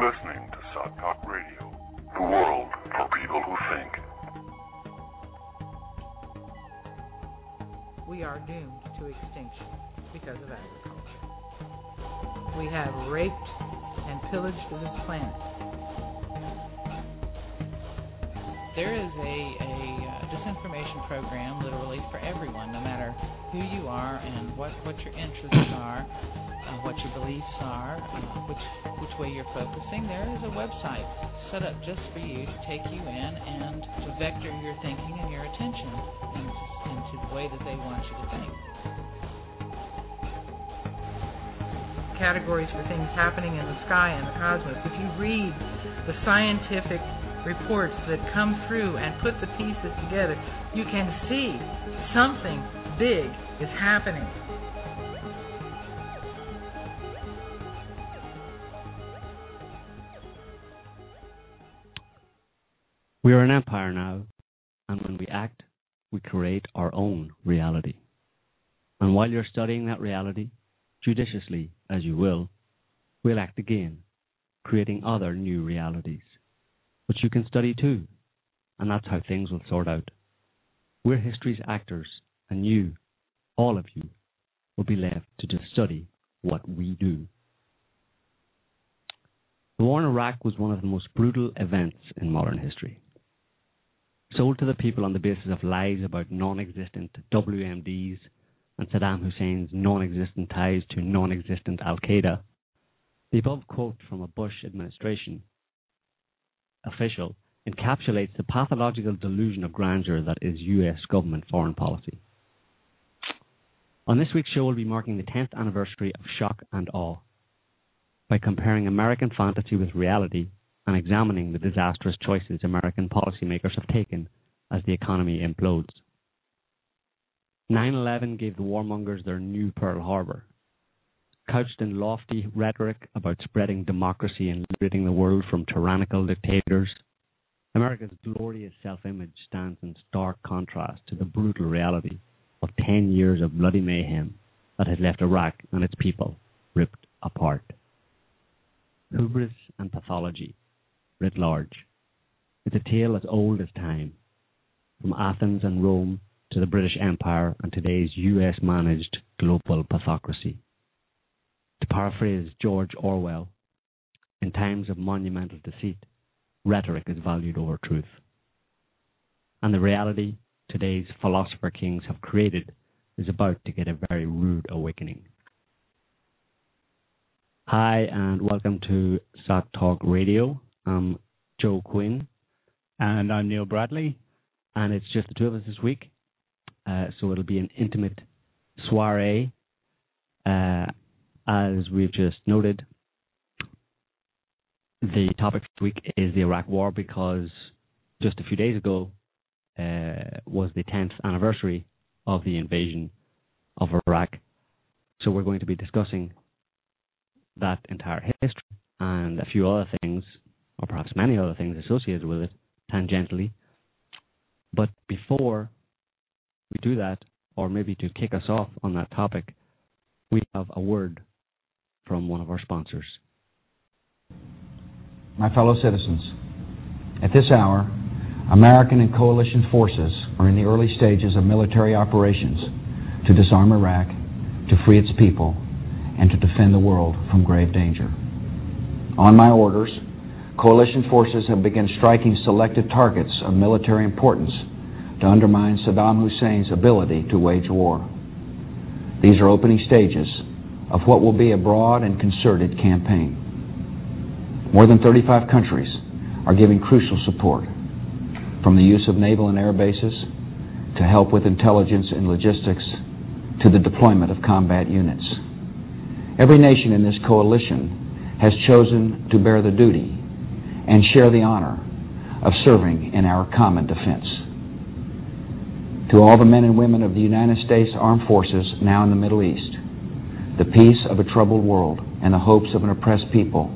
Listening to SOTT Talk Radio, the world for people who think. We are doomed to extinction because of agriculture. We have raped and pillaged this planet. There is a, a uh, disinformation program literally for everyone, no matter who you are and what, what your interests are uh, what your beliefs are, uh, which which way you're focusing. There is a website set up just for you to take you in and to vector your thinking and your attention into, into the way that they want you to think. Categories for things happening in the sky and the cosmos. If you read the scientific reports that come through and put the pieces together, you can see something big is happening. We are an empire now, and when we act, we create our own reality. And while you're studying that reality, judiciously as you will, we'll act again, creating other new realities. But you can study too, and that's how things will sort out. We're history's actors, and you, all of you, will be left to just study what we do. The war in Iraq was one of the most brutal events in modern history sold to the people on the basis of lies about non existent WMDs and Saddam Hussein's non existent ties to non existent Al Qaeda. The above quote from a Bush administration official encapsulates the pathological delusion of grandeur that is US government foreign policy. On this week's show, we'll be marking the 10th anniversary of Shock and Awe by comparing American fantasy with reality and examining the disastrous choices American policymakers have taken as the economy implodes. 9 11 gave the warmongers their new Pearl Harbor. Couched in lofty rhetoric about spreading democracy and liberating the world from tyrannical dictators, America's glorious self image stands in stark contrast to the brutal reality of 10 years of bloody mayhem that has left Iraq and its people ripped apart. Hubris and pathology writ large. It's a tale as old as time, from Athens and Rome to the British Empire and today's US managed global pathocracy. To paraphrase George Orwell, in times of monumental deceit, rhetoric is valued over truth. And the reality today's philosopher kings have created is about to get a very rude awakening. Hi, and welcome to SOTT Talk Radio. I'm Joe Quinn. And I'm Niall Bradley. And it's just the two of us this week. Uh, so it'll be an intimate soiree. Uh, as we've just noted, the topic this week is the Iraq War because just a few days ago uh, was the 10th anniversary of the invasion of Iraq. So we're going to be discussing that entire history and a few other things or perhaps many other things associated with it tangentially. But before we do that, or maybe to kick us off on that topic, we have a word from one of our sponsors. My fellow citizens, at this hour, American and coalition forces are in the early stages of military operations to disarm Iraq, to free its people, and to defend the world from grave danger. On my orders, coalition forces have begun striking selected targets of military importance to undermine Saddam Hussein's ability to wage war. These are opening stages of what will be a broad and concerted campaign. More than 35 countries are giving crucial support, from the use of naval and air bases to help with intelligence and logistics to the deployment of combat units. Every nation in this coalition has chosen to bear the duty and share the honor of serving in our common defense. To all the men and women of the United States Armed Forces now in the Middle East, the peace of a troubled world and the hopes of an oppressed people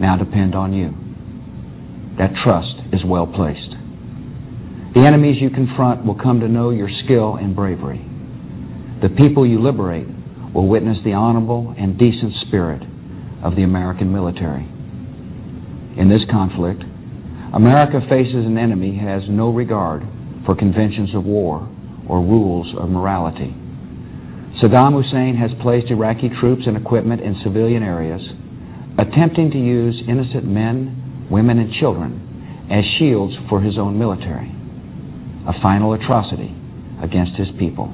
now depend on you. That trust is well placed. The enemies you confront will come to know your skill and bravery. The people you liberate will witness the honorable and decent spirit of the American military. In this conflict, America faces an enemy who has no regard for conventions of war or rules of morality. Saddam Hussein has placed Iraqi troops and equipment in civilian areas, attempting to use innocent men, women, and children as shields for his own military. A final atrocity against his people.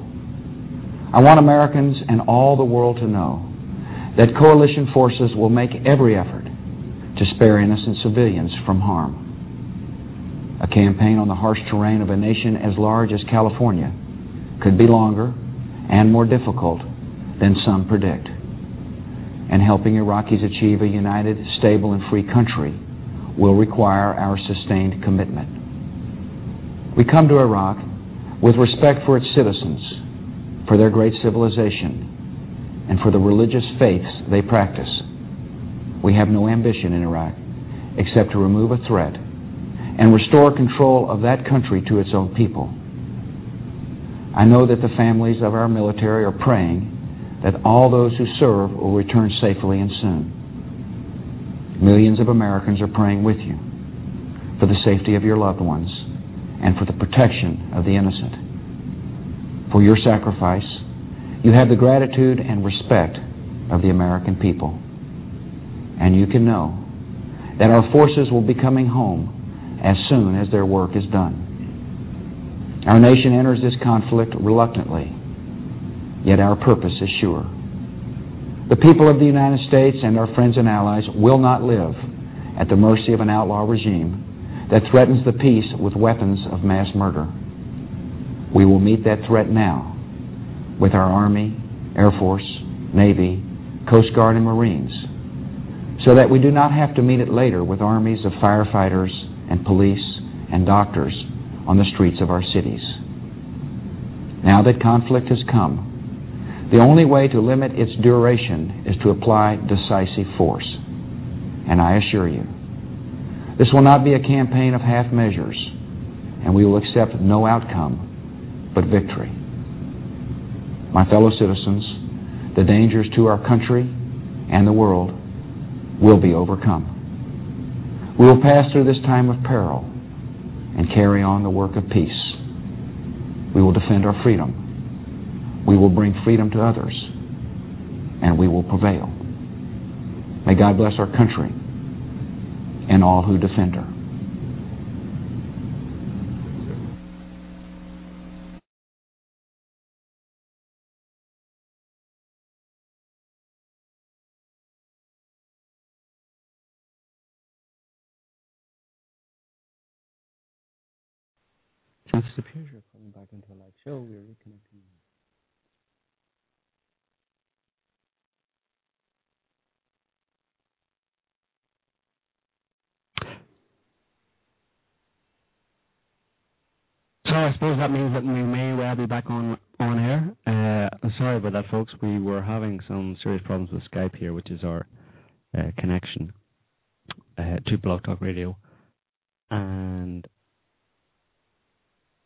I want Americans and all the world to know that coalition forces will make every effort to spare innocent civilians from harm. A campaign on the harsh terrain of a nation as large as California could be longer and more difficult than some predict. And helping Iraqis achieve a united, stable, and free country will require our sustained commitment. We come to Iraq with respect for its citizens, for their great civilization, and for the religious faiths they practice. We have no ambition in Iraq except to remove a threat and restore control of that country to its own people. I know that the families of our military are praying that all those who serve will return safely and soon. Millions of Americans are praying with you for the safety of your loved ones and for the protection of the innocent. For your sacrifice, you have the gratitude and respect of the American people. And you can know that our forces will be coming home as soon as their work is done. Our nation enters this conflict reluctantly, yet our purpose is sure. The people of the United States and our friends and allies will not live at the mercy of an outlaw regime that threatens the peace with weapons of mass murder. We will meet that threat now with our Army, Air Force, Navy, Coast Guard, and Marines so that we do not have to meet it later with armies of firefighters and police and doctors on the streets of our cities. Now that conflict has come, the only way to limit its duration is to apply decisive force. And I assure you, this will not be a campaign of half measures, and we will accept no outcome but victory. My fellow citizens, the dangers to our country and the world will be overcome. We will pass through this time of peril and carry on the work of peace. We will defend our freedom. We will bring freedom to others. And we will prevail. May God bless our country and all who defend her. Appears you're coming back into a live show. We're reconnecting. So I suppose that means that we may well be back on on air. Uh, sorry about that, folks. We were having some serious problems with Skype here, which is our uh, connection uh, to Blog Talk Radio, and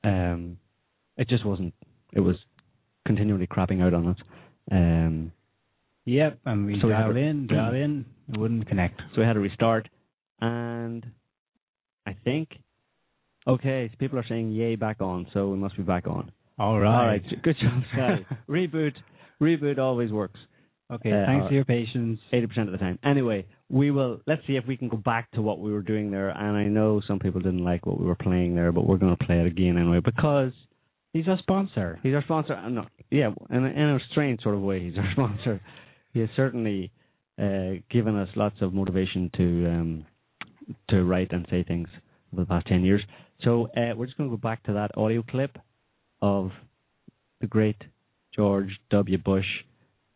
um, it just wasn't. It was continually crapping out on us. Um, Yep, and we So we dialed had- in, dialed in, it wouldn't connect. so we had to restart, and I think okay. So people are saying yay back on, so we must be back on. All All right. right, good job, Sky. reboot, reboot always works. Okay, Uh, thanks uh, for your patience. Eighty percent of the time. Anyway, we will. Let's see if we can go back to what we were doing there. And I know some people didn't like what we were playing there, but we're going to play it again anyway because He's our sponsor. he's our sponsor. Uh, No, yeah, in a, in a strange sort of way, he's our sponsor. He has certainly uh, given us lots of motivation to um, to write and say things over the past ten years. So uh, we're just going to go back to that audio clip of the great George W. Bush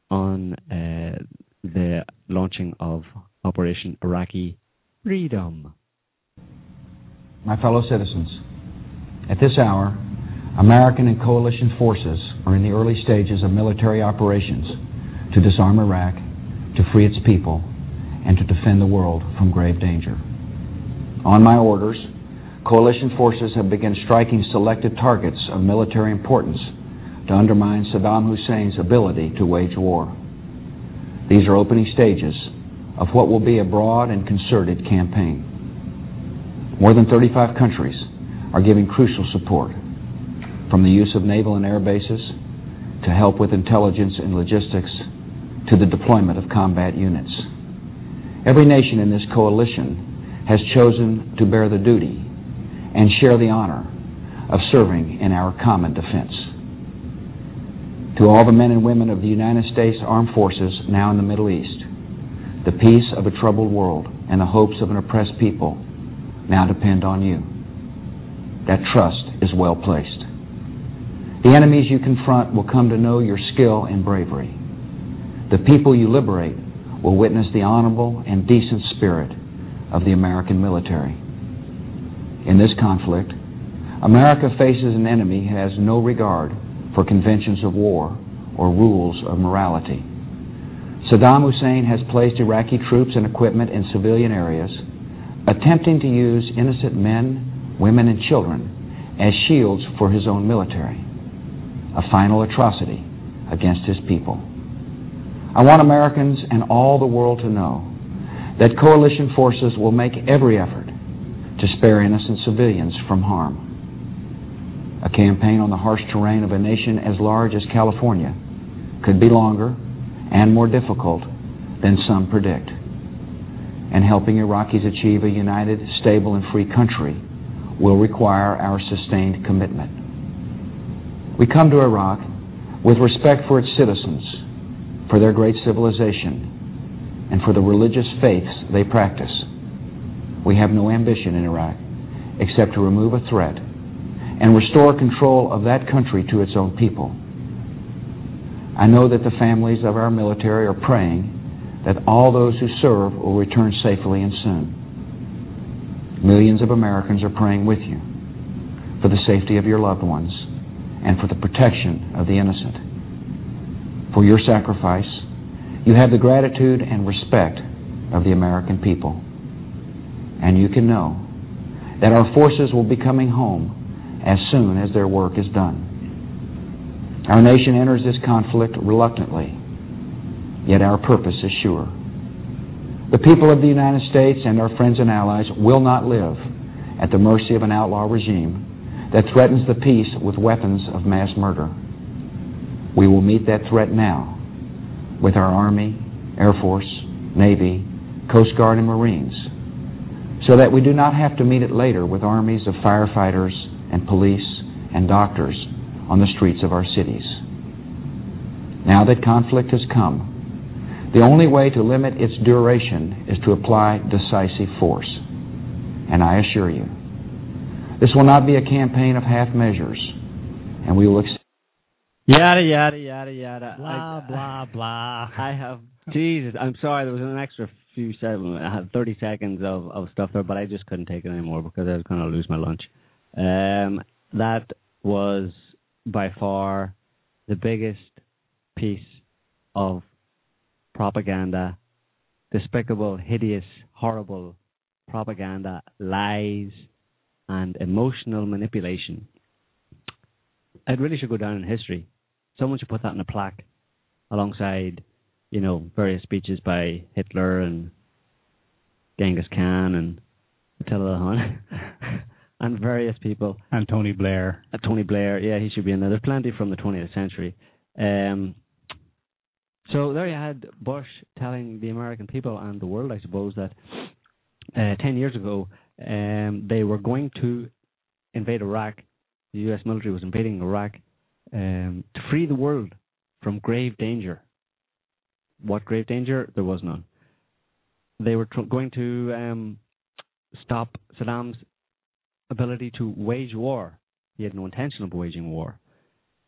on uh, the launching of Operation Iraqi Freedom. My fellow citizens, at this hour, American and coalition forces are in the early stages of military operations to disarm Iraq, to free its people, and to defend the world from grave danger. On my orders, coalition forces have begun striking selected targets of military importance to undermine Saddam Hussein's ability to wage war. These are opening stages of what will be a broad and concerted campaign. More than 35 countries are giving crucial support, from the use of naval and air bases to help with intelligence and logistics to the deployment of combat units. Every nation in this coalition has chosen to bear the duty and share the honor of serving in our common defense. To all the men and women of the United States Armed Forces now in the Middle East, the peace of a troubled world and the hopes of an oppressed people now depend on you. That trust is well placed. The enemies you confront will come to know your skill and bravery. The people you liberate will witness the honorable and decent spirit of the American military. In this conflict, America faces an enemy who has no regard for conventions of war or rules of morality. Saddam Hussein has placed Iraqi troops and equipment in civilian areas, attempting to use innocent men, women, and children as shields for his own military. A final atrocity against his people. I want Americans and all the world to know that coalition forces will make every effort to spare innocent civilians from harm. A campaign on the harsh terrain of a nation as large as California could be longer and more difficult than some predict. And helping Iraqis achieve a united, stable, and free country will require our sustained commitment. We come to Iraq with respect for its citizens, for their great civilization, and for the religious faiths they practice. We have no ambition in Iraq except to remove a threat and restore control of that country to its own people. I know that the families of our military are praying that all those who serve will return safely and soon. Millions of Americans are praying with you for the safety of your loved ones and for the protection of the innocent. For your sacrifice, you have the gratitude and respect of the American people. And you can know that our forces will be coming home as soon as their work is done. Our nation enters this conflict reluctantly, yet our purpose is sure. The people of the United States and our friends and allies will not live at the mercy of an outlaw regime that threatens the peace with weapons of mass murder. We will meet that threat now with our Army, Air Force, Navy, Coast Guard, and Marines, so that we do not have to meet it later with armies of firefighters and police and doctors on the streets of our cities. Now that conflict has come, the only way to limit its duration is to apply decisive force. And I assure you, this will not be a campaign of half measures, and we will. Ex- Yada yada yada yada. Blah, I, blah, blah. I have Jesus. I'm sorry. There was an extra few seconds. I uh, had 30 seconds of, of stuff there, but I just couldn't take it anymore because I was going to lose my lunch. Um, that was by far the biggest piece of propaganda, despicable, hideous, horrible propaganda, lies, and emotional manipulation. It really should go down in history. Someone should put that in a plaque alongside, you know, various speeches by Hitler and Genghis Khan and Attila the Hun. and various people. And Tony Blair. Uh, Tony Blair, yeah, he should be in there. There's plenty from the 20th century. Um, so there you had Bush telling the American people and the world, I suppose, that uh, 10 years ago um, they were going to invade Iraq. The U.S. military was invading Iraq um, to free the world from grave danger. What grave danger? There was none. They were tr- going to um, stop Saddam's ability to wage war. He had no intention of waging war.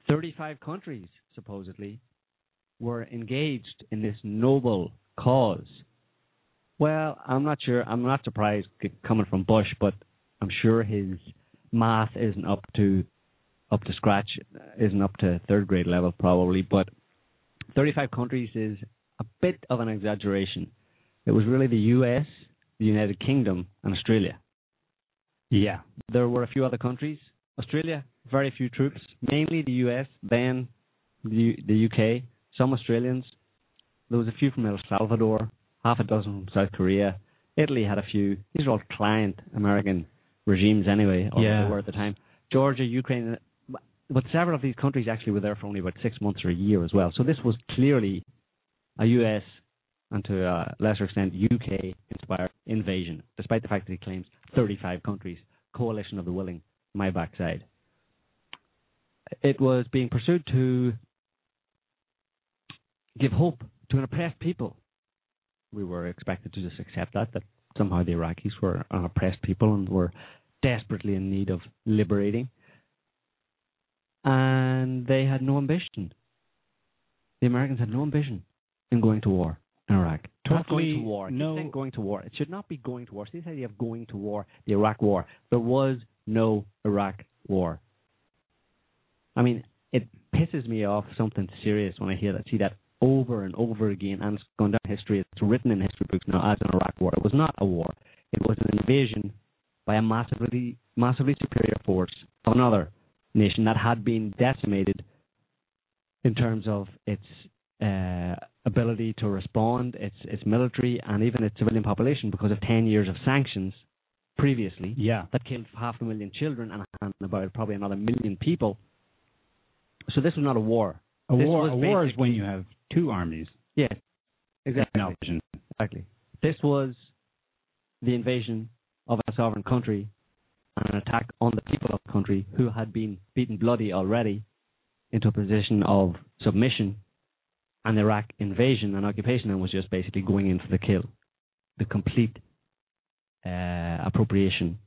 35 countries, supposedly, were engaged in this noble cause. Well, I'm not sure. I'm not surprised coming from Bush, but I'm sure his math isn't up to up to scratch, isn't up to third grade level probably. But 35 countries is a bit of an exaggeration. It was really the U.S., the United Kingdom, and Australia. Yeah. There were a few other countries. Australia, very few troops, mainly the US, then the, the UK, some Australians. There was a few from El Salvador, half a dozen from South Korea. Italy had a few. These are all client American regimes anyway, or Yeah. they were at the time. Georgia, Ukraine, but several of these countries actually were there for only about six months or a year as well. So this was clearly a U.S. and to a lesser extent UK inspired invasion, despite the fact that he claims 35 countries, coalition of the willing, my backside. It was being pursued to give hope to an oppressed people. We were expected to just accept that, that somehow the Iraqis were an oppressed people and were desperately in need of liberating. And they had no ambition. The Americans had no ambition in going to war Iraq. Not going to war. No- saying going to war. It should not be going to war. See this idea of going to war, the Iraq war. There was no Iraq war. I mean, it pisses me off something serious when I hear that, see that over and over again, and it's gone down history. It's written in history books now as an Iraq war. It was not a war. It was an invasion by a massively, massively superior force of another nation that had been decimated in terms of its Uh, ability to respond, its its military, and even its civilian population because of ten years of sanctions previously Yeah. that killed half a million children and, and about probably another million people. So this was not a war. A This war, a war is when you have two armies. Yes, exactly. Exactly. This was the invasion of a sovereign country and an attack on the people of the country who had been beaten bloody already into a position of submission. And the Iraq invasion and occupation then was just basically going in for the kill, the complete uh, appropriation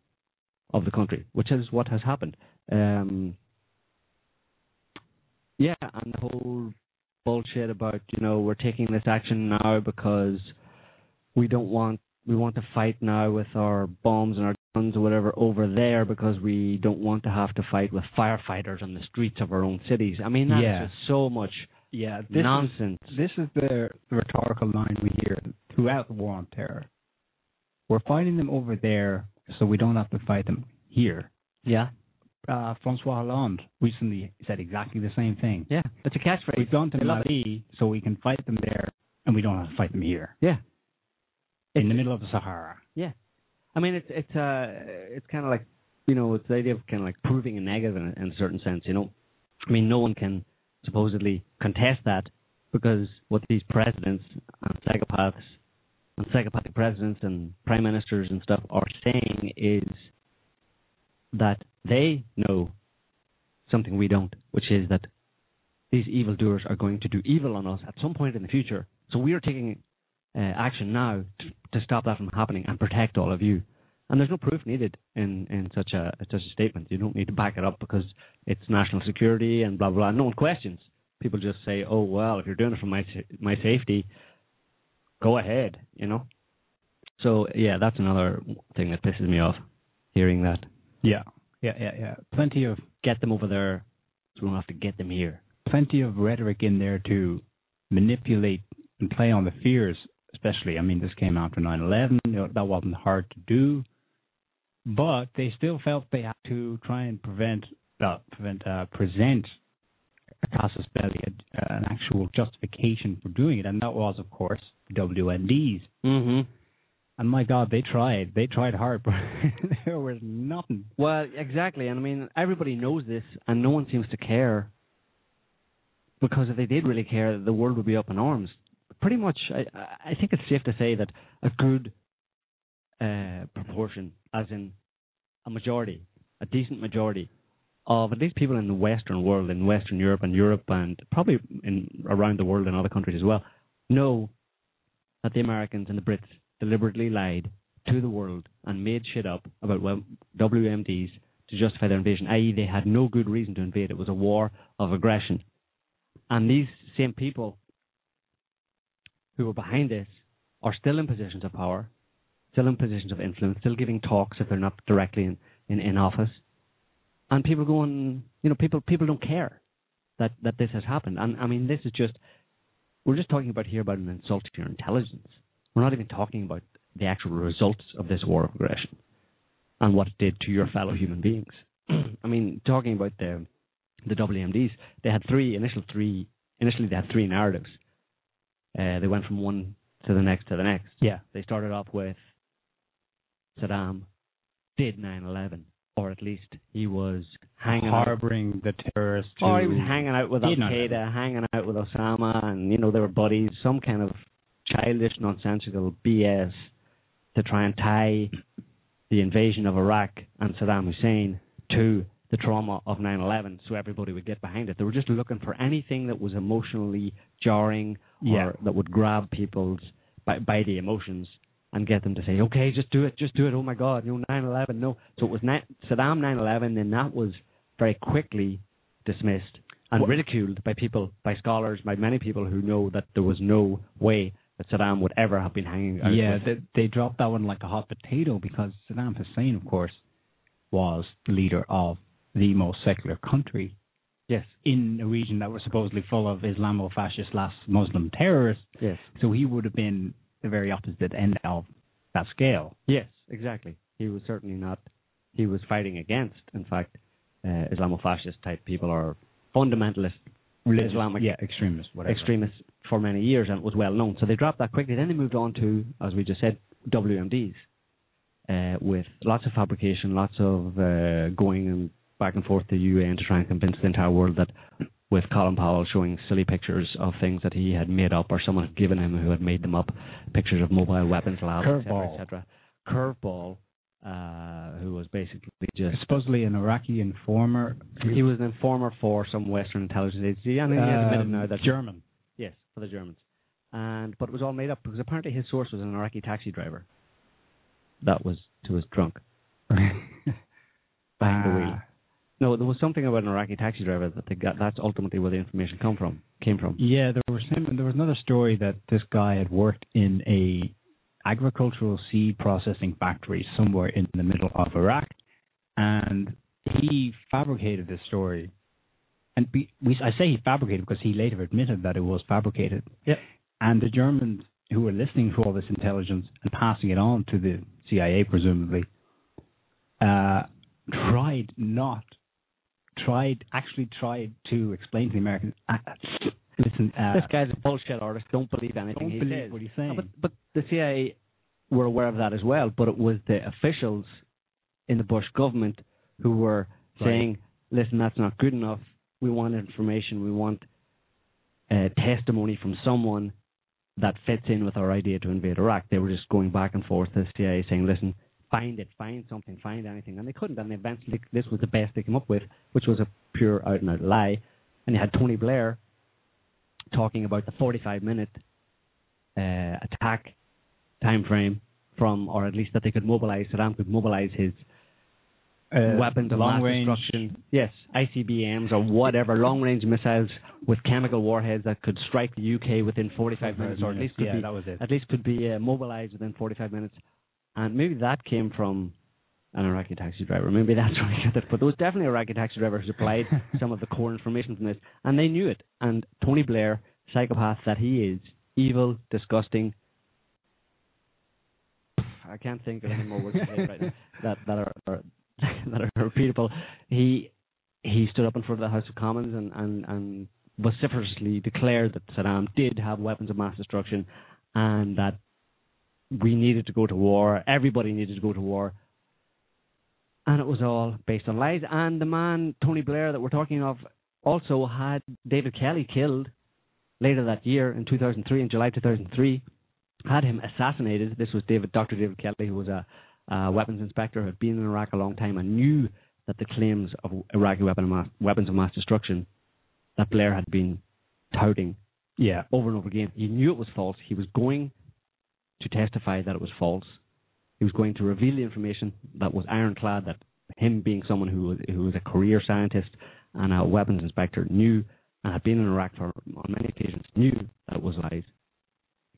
of the country, which is what has happened. Um, yeah, and the whole bullshit about you know we're taking this action now because we don't want we want to fight now with our bombs and our guns or whatever over there because we don't want to have to fight with firefighters on the streets of our own cities. I mean that's Yeah. just so much Yeah, this nonsense. is this is the rhetorical line we hear throughout the war on terror. We're fighting them over there, so we don't have to fight them here. yeah, Uh, Francois Hollande recently said exactly the same thing. yeah, it's a catchphrase. We've gone to. Mali, so we can fight them there, and we don't have to fight them here Yeah, in the middle of the Sahara. yeah. I mean it's it's uh it's kind of like you know it's the idea of kind of like proving a negative in, in a certain sense. You know, I mean no one can supposedly contest that because what these presidents and psychopaths and psychopathic presidents and prime ministers and stuff are saying is that they know something we don't, which is that these evildoers are going to do evil on us at some point in the future. So we are taking uh, action now to, to stop that from happening and protect all of you. And there's no proof needed in, in such a such a statement. You don't need to back it up because it's national security and blah blah. Blah. No one questions. People just say, "Oh well, if you're doing it for my my safety, go ahead." You know. So yeah, that's another thing that pisses me off. Hearing that, Yeah, yeah, yeah, yeah. Plenty of get them over there, so we don't have to get them here. plenty of rhetoric in there to manipulate and play on the fears, especially. I mean, this came after 9 11. You know, that wasn't hard to do. But they still felt they had to try and prevent, uh, prevent uh, present a casus belli, a- an actual justification for doing it. And that was, of course, WMDs. Mm-hmm. And my God, they tried. They tried hard, but there was nothing. Well, exactly, and I mean everybody knows this, and no one seems to care. Because if they did really care, the world would be up in arms. Pretty much, I, I think it's safe to say that a good uh, proportion, as in a majority, a decent majority of at least people in the Western world, in Western Europe and Europe, and probably in around the world in other countries as well, know that the Americans and the Brits deliberately lied to the world and made shit up about WMDs to justify their invasion, i.e., they had no good reason to invade. It was a war of aggression. And these same people who were behind this are still in positions of power, still in positions of influence, still giving talks if they're not directly in, in, in office. And people going, you know, people people don't care that, that this has happened. And I mean, this is just, we're just talking about here about an insult to your intelligence. We're not even talking about the actual results of this war of aggression and what it did to your fellow human beings. I mean, talking about the the WMDs, they had three initial three initially they had three narratives. Uh, they went from one to the next to the next. Yeah. They started off with Saddam, did 9/11, or at least he was hanging out. harboring the terrorists. Or he was hanging out with Al Qaeda, hanging out with Osama, and you know they were buddies. Some kind of childish, nonsensical BS to try and tie the invasion of Iraq and Saddam Hussein to the trauma of 9/11, so everybody would get behind it. They were just looking for anything that was emotionally jarring or Yeah. that would grab people's by, by the emotions and get them to say, "Okay, just do it, just do it." Oh my God, you know, 9/11. No, so it was ni- Saddam 9/11, and that was very quickly dismissed and What- ridiculed by people, by scholars, by many people who know that there was no way that Saddam would ever have been hanging out. Yeah, they, they dropped that one like a hot potato because Saddam Hussein, of course, was the leader of the most secular country yes, in a region that was supposedly full of Islamo-fascist slash Muslim terrorists. yes, So he would have been the very opposite end of that scale. yes, exactly. He was certainly not. He was fighting against, in fact, uh, Islamofascist type people or fundamentalist Religious- Islamic yeah, extremists, whatever. extremists for many years, and it was well known. So they dropped that quickly. Then they moved on to, as we just said, WMDs, uh, with lots of fabrication, lots of uh, going and back and forth to the UN to try and convince the entire world that, with Colin Powell showing silly pictures of things that he had made up or someone had given him who had made them up, pictures of mobile weapons labs, etc., Curveball. etc. Curveball, uh, who was basically just supposedly an Iraqi informer. he was an informer for some Western intelligence agency, and he has admitted Um, now that German. Yes, for the Germans. And but it was all made up because apparently his source was an Iraqi taxi driver. That was who was drunk behind the wheel. No, there was something about an Iraqi taxi driver that they got. That's ultimately where the information come from. Came from. Yeah, there was there was another story that this guy had worked in a agricultural seed processing factory somewhere in the middle of Iraq, and he fabricated this story. And be, we, I say he fabricated because he later admitted that it was fabricated. Yep. And the Germans who were listening to all this intelligence and passing it on to the CIA, presumably, uh, tried not, tried actually tried to explain to the Americans. Uh, listen, uh, this guy's a bullshit artist. Don't believe anything don't he believe says. what he's saying. But but the CIA were aware of that as well. But it was the officials in the Bush government who were Right. saying, "Listen, that's not good enough. We want information. We want uh, testimony from someone that fits in with our idea to invade Iraq." They were just going back and forth to the CIA, saying, "Listen." Find it, find something, find anything, and they couldn't. And eventually, this was the best they came up with, which was a pure out and out lie. And you had Tony Blair talking about the 45 minute uh, attack time frame from, or at least that they could mobilize, Saddam could mobilize his uh, weapons of long mass range. destruction. Yes, ICBMs or whatever, long range missiles with chemical warheads that could strike the UK within 45 minutes, or at least could yeah, be, that was it. at least could be uh, mobilized within 45 minutes. And maybe that came from an Iraqi taxi driver. Maybe that's where he got it. But there was definitely a Iraqi taxi driver who supplied some of the core information from this, and they knew it. And Tony Blair, psychopath that he is, evil, disgusting. I can't think of any more words right now that that are, are that are repeatable. He he stood up in front of the House of Commons and, and, and vociferously declared that Saddam did have weapons of mass destruction and that we needed to go to war. Everybody needed to go to war. And it was all based on lies. And the man, Tony Blair, that we're talking of, also had David Kelly killed later that year in 2003, in July 2003, had him assassinated. This was David, Dr. David Kelly, who was a, a weapons inspector, who had been in Iraq a long time and knew that the claims of Iraqi weapon of mass, weapons of mass destruction that Blair had been touting Yeah. over and over again. He knew it was false. He was going to testify that it was false. He was going to reveal the information that was ironclad that him being someone who was, who was a career scientist and a weapons inspector knew and had been in Iraq for on many occasions knew that it was lies.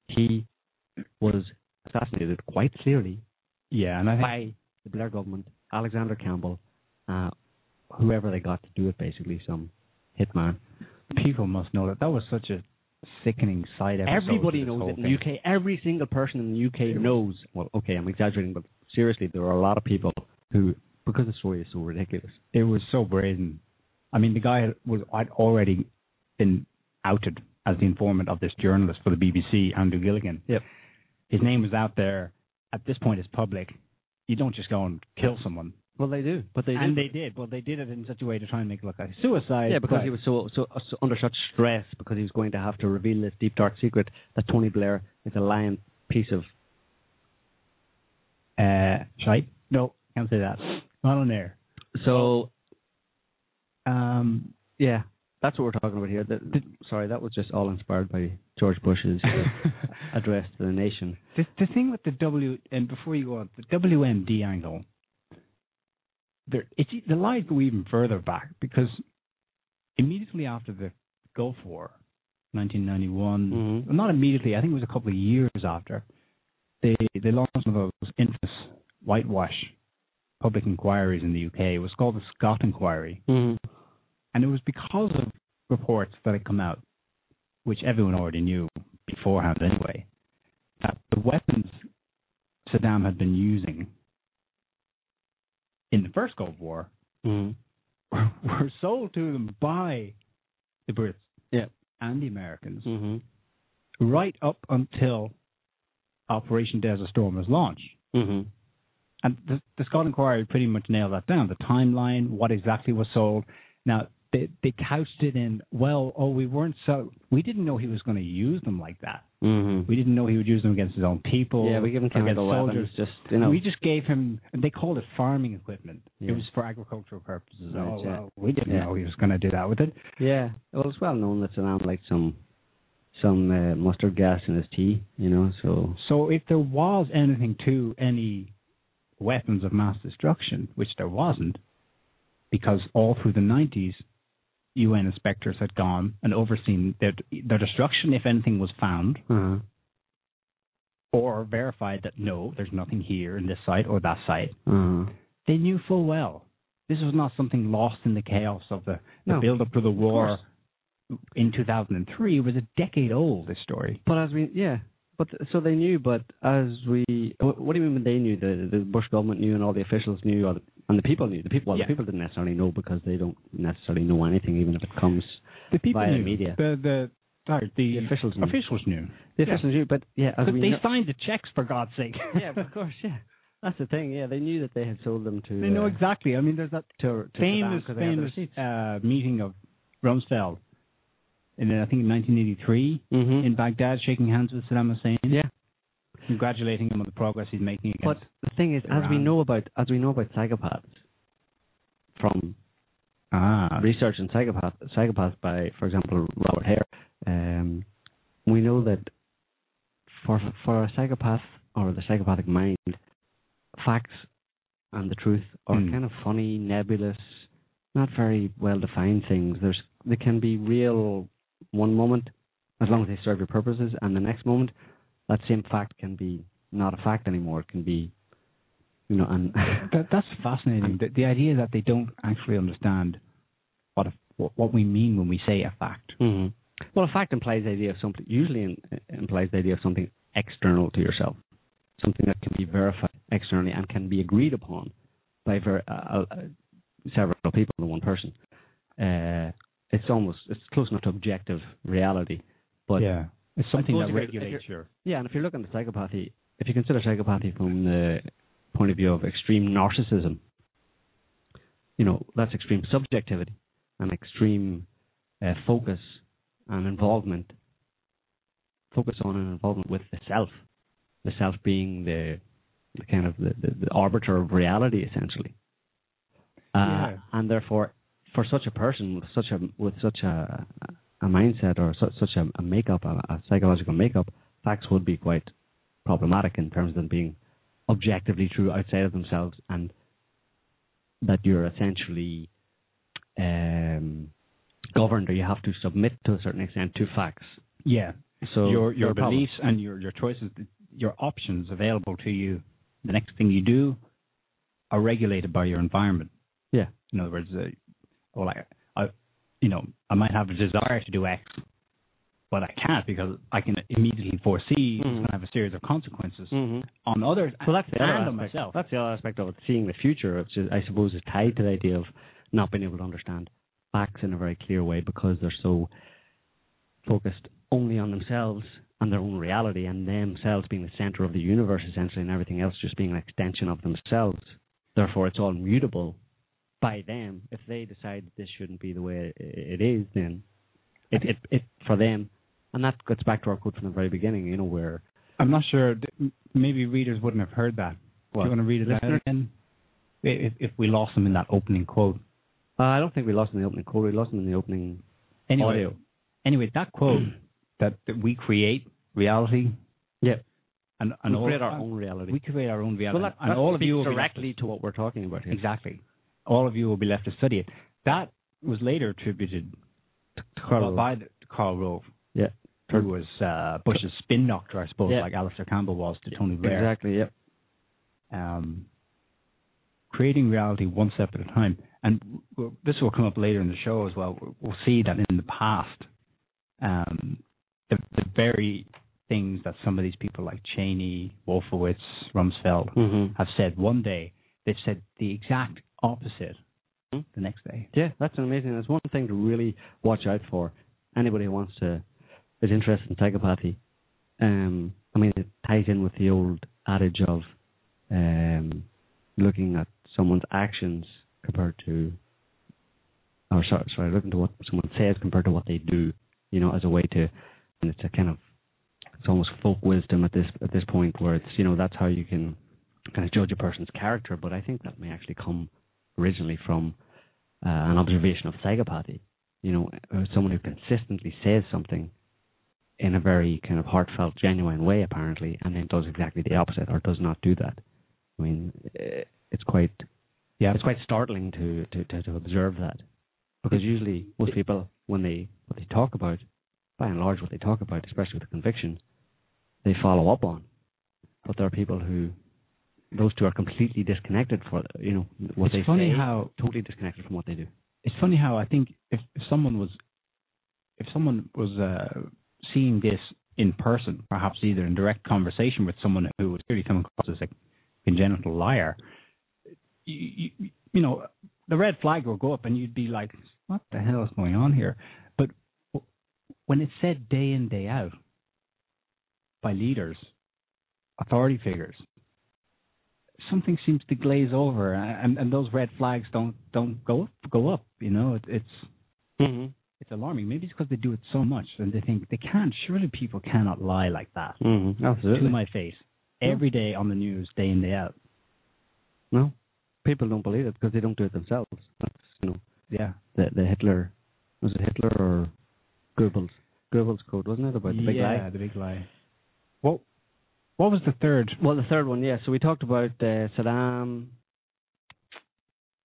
He was assassinated quite clearly Yeah, and I think by the Blair government, Alexander Campbell, uh, whoever they got to do it, basically some hitman. people must know that that was such a sickening side episode. Everybody knows it in the UK. Every single person in the UK knows. Well, okay, I'm exaggerating, but seriously, there are a lot of people who, because the story is so ridiculous. It was so brazen. I mean, the guy was had already been outed as the informant of this journalist for the BBC, Andrew Gilligan. Yep. His name was out there. At this point, it's public. you don't just go and kill someone. Well, they do, but they and do. they did. Well, they did it in such a way to try and make it look like a suicide. yeah, because but- he was so, so so under such stress because he was going to have to reveal this deep dark secret that Tony Blair is a lying piece of uh, shite. No, can't say that. Not on air. so Um, yeah. That's what we're talking about here. The, the, sorry, that was just all inspired by George Bush's address to the nation. the the thing with the W and before you go on the WMD angle, there it's the lies go even further back because immediately after the Gulf War, 1991, Mhm. well, not immediately, I think it was a couple of years after, they they launched one of those infamous whitewash public inquiries in the UK. It was called the Scott Inquiry. Mm-hmm. And it was because of reports that had come out, which everyone already knew beforehand anyway, that the weapons Saddam had been using in the first Gulf War Mm-hmm. were, were sold to them by the Brits Yeah. and the Americans Mm-hmm. right up until Operation Desert Storm was launched. Mm-hmm. And the, the Scott Inquiry pretty much nailed that down. The timeline, what exactly was sold. Now they they couched it in well, oh, we weren't so we didn't know he was going to use them like that. Mm-hmm. We didn't know he would use them against his own people. Yeah, we give him against soldiers. Just you know. we just gave him. and They called it farming equipment. Yeah. It was for agricultural purposes. Right, oh yeah. well, we didn't Yeah. know he was going to do that with it. Yeah, well, it's well known that Saddam liked some some uh, mustard gas in his tea, you know. So So if there was anything to any weapons of mass destruction, which there wasn't, because all through the 90s, UN inspectors had gone and overseen their, their destruction if anything was found, uh or verified that no, there's nothing here in this site or that site. uh They knew full well this was not something lost in the chaos of the, the No, build up to the war in 2003. It was a decade old, this story. But as we, yeah, but so they knew. But as we, what, do you mean when they knew? The the Bush government knew, and all the officials knew, or the, and the people knew. The people, well, Yeah. the people didn't necessarily know because they don't necessarily know anything, even if it comes. The people Via knew. media. The, the, sorry, the, The officials knew. officials knew. The Yeah. officials knew, but yeah, as we they know, signed the checks for God's sake. yeah, of course, yeah. That's the thing. Yeah, they knew that they had sold them to. they know uh, exactly. I mean, there's that to, to famous, Saddam 'cause they had the famous uh, meeting of Rumsfeld in I think in 1983 Mhm. in Baghdad, shaking hands with Saddam Hussein, Yeah. congratulating him on the progress he's making But the thing is, as we know about as we know about psychopaths from ah, research in psychopath psychopaths by, for example, Robert Hare, um, we know that for for a psychopath or the psychopathic mind, facts and the truth are Hmm. kind of funny, nebulous, not very well defined things. There's they can be real one moment as long as they serve your purposes, and the next moment that same fact can be not a fact anymore. It can be, you know, and that, that's fascinating. The, the idea that they don't actually understand what, a, what we mean when we say a fact. hmm Well, a fact implies the idea of something. Usually, in, implies the idea of something external to yourself, something that can be verified externally and can be agreed upon by ver- uh, uh, several people than one person. Uh, it's almost it's close enough to objective reality, but yeah, it's something that if you're- if regulates your. yeah, and if you're looking at the psychopathy, if you consider psychopathy from the point of view of extreme narcissism, you know, that's extreme subjectivity and extreme uh, focus and involvement. Focus on and involvement with the self, the self being the, the kind of the, the, the arbiter of reality, essentially. Uh, Yeah. And therefore, for such a person with such a with such a a mindset or such, such a, a makeup, a, a psychological makeup, facts would be quite problematic in terms of them being objectively true outside of themselves, and that you're essentially um, governed or you have to submit to a certain extent to facts. Yeah, So your your beliefs and your your choices, your options available to you. The next thing you do are regulated by your environment. Yeah. In other words, uh, well, I, I, you know, I might have a desire to do X, but I can't because I can immediately foresee it's Mhm. going to have a series of consequences Mhm. on others Well, that's the other aspect. myself. That's the other aspect of it. Seeing the future, which is, I suppose, is tied to the idea of not being able to understand facts in a very clear way because they're so focused only on themselves and their own reality, and themselves being the center of the universe essentially, and everything else just being an extension of themselves. Therefore, it's all mutable by them. If they decide that this shouldn't be the way it is, then it it, it for them, and that gets back to our quote from the very beginning. You know, where I'm not sure. Maybe readers wouldn't have heard that. Do you want to read it out again? If, if we lost them in that opening quote. uh, I don't think we lost them in the opening quote. We lost them in the opening Anyway, audio. anyway, that quote that, that we create reality, Yeah, and, and we all create our own reality. We create our own reality, well, that, and that all of you will speaks be left directly to what we're talking about here. Exactly. All of you will be left to study it. That was later attributed To Karl by the, to Karl Rove, Yeah. who was uh, Bush's spin doctor, I suppose, Yeah. like Alastair Campbell was to Tony Blair. Exactly. Yeah. Um, creating reality one step at a time. And this will come up later in the show as well. We'll- We'll see that in the past, um, the, the very things that some of these people like Cheney, Wolfowitz, Rumsfeld Mm-hmm. have said one day, they've said the exact opposite Hmm. the next day. Yeah, that's amazing. That's one thing to really watch out for. Anybody who wants to is interested in psychopathy. Um, I mean, it ties in with the old adage of um, looking at someone's actions compared to, or sorry, sorry, looking to what someone says compared to what they do. You know, as a way to, and it's a kind of, it's almost folk wisdom at this at this point where it's you know that's how you can kind of judge a person's character. But I think that may actually come originally from uh, an observation of psychopathy. You know, uh, someone who consistently says something in a very kind of heartfelt, genuine way, apparently, and then does exactly the opposite or does not do that. I mean, uh, it's quite Yeah, it's quite startling to, to, to, to observe that because usually most people when they what they talk about, by and large, what they talk about, especially with a conviction, they follow up on. But there are people who those two are completely disconnected for you know what it's they funny say, how totally disconnected from what they do. it's funny how I think if, if someone was if someone was uh, seeing this in person, perhaps either in direct conversation with someone who was clearly coming across as a congenital liar, you, you, you know, the red flag will go up, and you'd be like, "What the hell is going on here?" But when it's said day in day out by leaders, authority figures, something seems to glaze over, and, and those red flags don't don't go go up. You know, it, it's Mm-hmm. it's alarming. Maybe it's because they do it so much, and they think they can't. Surely people cannot lie like that Mm-hmm. Absolutely. to my face every day on the news, day in day out. No, people don't believe it because they don't do it themselves. That's you know Yeah, the the Hitler was it Hitler or Goebbels Goebbels code wasn't it about the big yeah, lie? the big lie. What what was the third? Well, the third one, yeah. So we talked about uh, Saddam.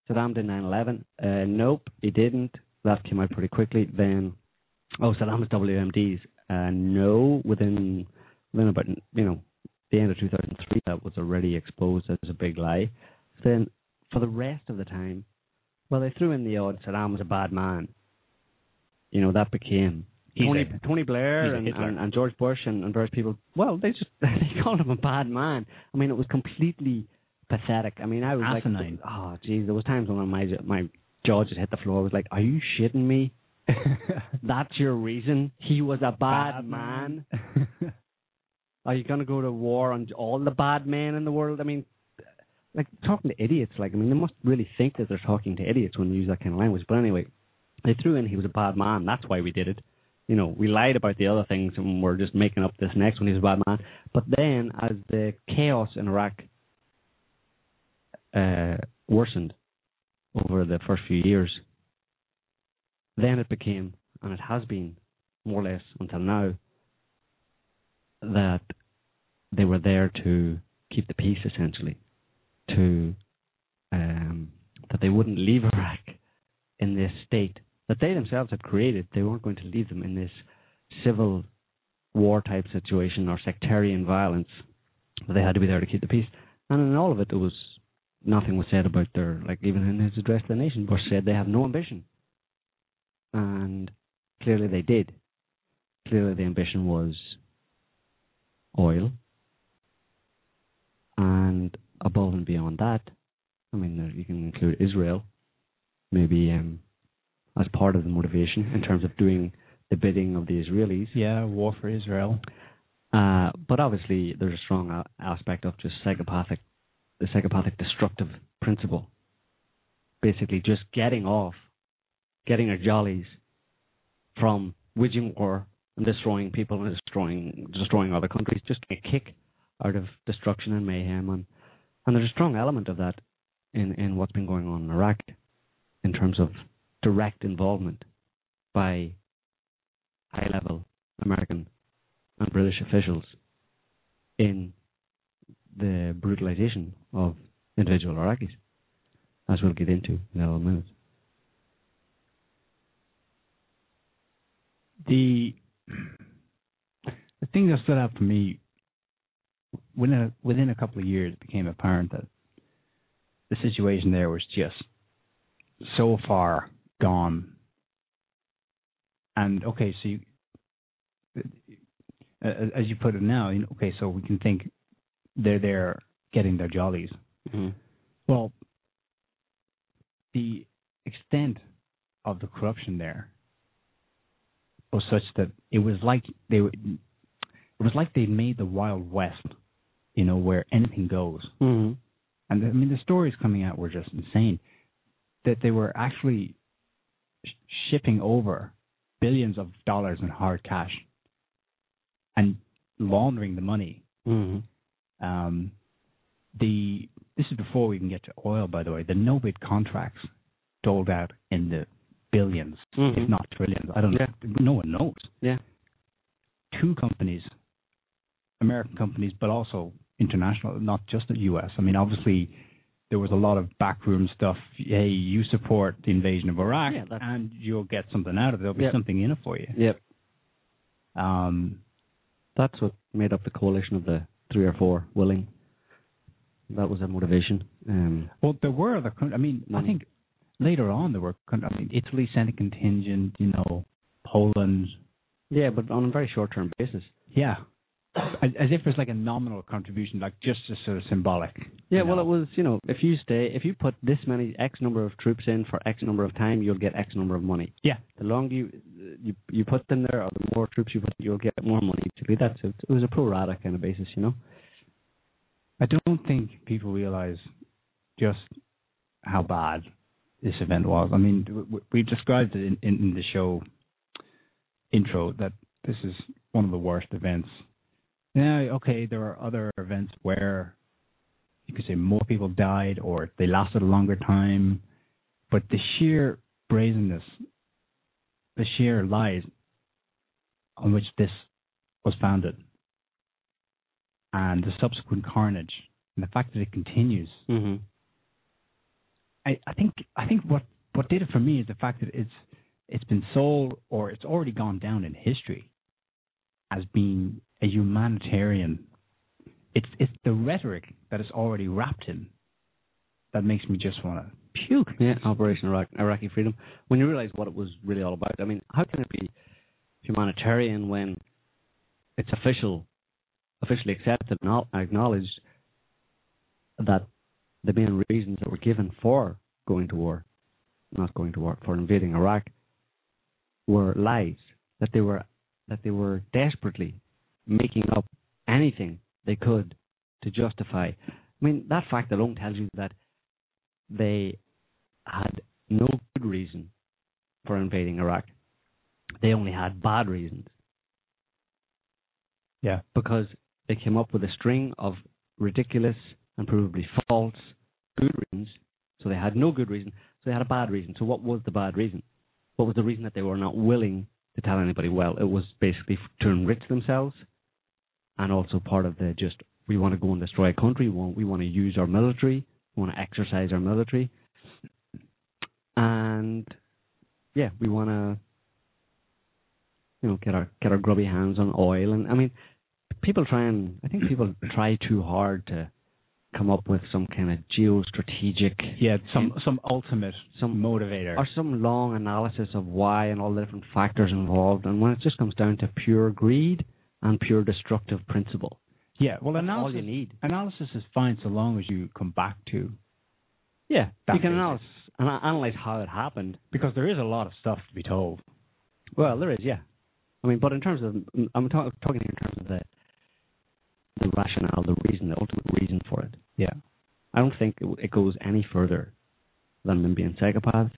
Saddam did 9/11. Uh, nope, he didn't. That came out pretty quickly. Then, oh, Saddam's WMDs. Uh, no, within within about you know the end of 2003, that was already exposed as a big lie. Then, for the rest of the time, well, they threw in the odd Saddam was a bad man. You know that became Tony a- Tony Blair and, and, and George Bush and, and various people. Well, they just they called him a bad man. I mean, it was completely pathetic. I mean, I was Asinine. like, oh, geez, there was times when my my jaw just hit the floor. I was like, are you shitting me? That's your reason? He was a bad, man. Are you going to go to war on all the bad men in the world? I mean, like talking to idiots. Like, I mean, they must really think that they're talking to idiots when they use that kind of language. But anyway, they threw in he was a bad man. That's why we did it. You know, we lied about the other things and we're just making up this next one. He's a bad man. But then, as the chaos in Iraq uh, worsened over the first few years, then it became, and it has been more or less until now, that they were there to keep the peace, essentially, to um, that they wouldn't leave Iraq in this state that they themselves had created. They weren't going to leave them in this civil war type situation or sectarian violence, but they had to be there to keep the peace. And in all of it, there was nothing was said about their like even in his address to the nation. Bush said they have no ambition, and clearly they did. Clearly, the ambition was oil, and above and beyond that, I mean, you can include Israel, maybe um, as part of the motivation in terms of doing the bidding of the Israelis. yeah, war for Israel. Uh, but obviously, there's a strong a- aspect of just psychopathic, the psychopathic destructive principle. Basically, just getting off, getting our jollies from waging war and destroying people and destroying destroying other countries, just a kick out of destruction and mayhem, and and there's a strong element of that in in what's been going on in Iraq, in terms of direct involvement by high level American and British officials in the brutalization of individual Iraqis, as we'll get into in a little minute. The the thing that stood out for me within a, within a couple of years it became apparent that the situation there was just so far gone. And okay, so you, uh, as you put it now, you know, okay, so we can think they're there getting their jollies. Mm-hmm. Well, the extent of the corruption there was such that it was like they were, it was like they made the Wild West, you know, where anything goes. Mm-hmm. And I mean, the stories coming out were just insane. That they were actually shipping over billions of dollars in hard cash and laundering the money. Mm-hmm. Um, the this is before we can get to oil, by the way. The no bid contracts doled out in the 1000000000s Mhm. if not trillions. I don't Yeah. know. No one knows. Yeah. Two companies, American companies, but also international, not just the U.S. I mean, obviously, there was a lot of backroom stuff. Hey, you support the invasion of Iraq, Yeah, and you'll get something out of it. There'll be Yep. something in it for you. Yep. Um, That's what made up the coalition of the three or four willing. That was their motivation. Um, Well, there were other. I mean, I think later on there were. I mean, Italy sent a contingent. You know, Poland. yeah, but on a very short-term basis. Yeah, as, if it's like a nominal contribution, like just a sort of symbolic. Yeah, well, know. it was you know if you stay if you put this many X number of troops in for X number of time, you'll get X number of money. Yeah, The longer you you you put them there, or the more troops you put, you'll get more money. Basically, that's it. It was a pro rata kind of basis, you know. I don't think people realize just how bad this event was. I mean, we described it in, in, in the show intro that this is one of the worst events. Yeah, okay, there are other events where you could say more people died or they lasted a longer time, but the sheer brazenness, the sheer lies on which this was founded, and the subsequent carnage, and the fact that it continues Mm-hmm. I, I think I think what what did it for me is the fact that it's it's been sold or it's already gone down in history as being a humanitarian. It's it's the rhetoric that is already wrapped in that makes me just want to puke. Yeah, Operation Iraq, Iraqi Freedom. When you realize what it was really all about, I mean, how can it be humanitarian when it's official, officially accepted and acknowledged that the main reasons that were given for going to war, not going to war, for invading Iraq, were lies. That they were that they were desperately making up anything they could to justify. I mean, that fact alone tells you that they had no good reason for invading Iraq. They only had bad reasons Yeah. because they came up with a string of ridiculous and provably false good reasons. So they had no good reason. So they had a bad reason. So what was the bad reason? What was the reason that they were not willing to tell anybody? Well, it was basically to enrich themselves, and also part of the just we want to go and destroy a country. We want, we want to use our military. We want to exercise our military, and yeah, we want to you know get our get our grubby hands on oil. And I mean, people try and I think people try too hard to come up with some kind of geostrategic Yeah, some some ultimate Some- motivator. or some long analysis of why and all the different factors involved. And when it just comes down to pure greed and pure destructive principle, yeah, well, that's analysis all you need. analysis is fine so long as you come back to Yeah, you can analyze, ana- analyze how it happened. because there is a lot of stuff to be told. Well, there is, yeah. I mean, but in terms of, I'm talk, talking here in terms of the the rationale, the reason, the ultimate reason for it. Yeah. I don't think it, it goes any further than them being psychopaths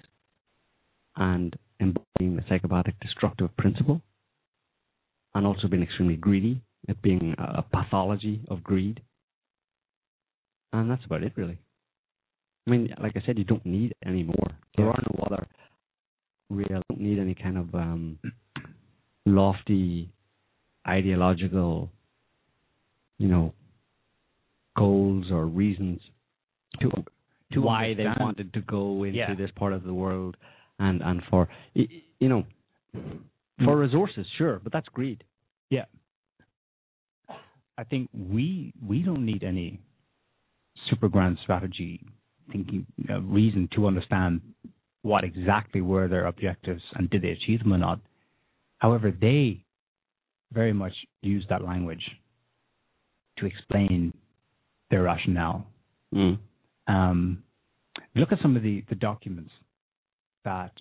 and embodying the psychopathic destructive principle, and also being extremely greedy, it being a pathology of greed. And that's about it, really. I mean, like I said, you don't need any more. There are no other real. Don't need any kind of um, lofty ideological, you know, goals or reasons to to why they wanted to go into Yeah. this part of the world, and and for you know, for resources, sure, but that's greed. Yeah. I think we we don't need any super grand strategy thinking uh, reason to understand what exactly were their objectives and did they achieve them or not. However, they very much use that language to explain their rationale. Mm. Um, look at some of the, the documents that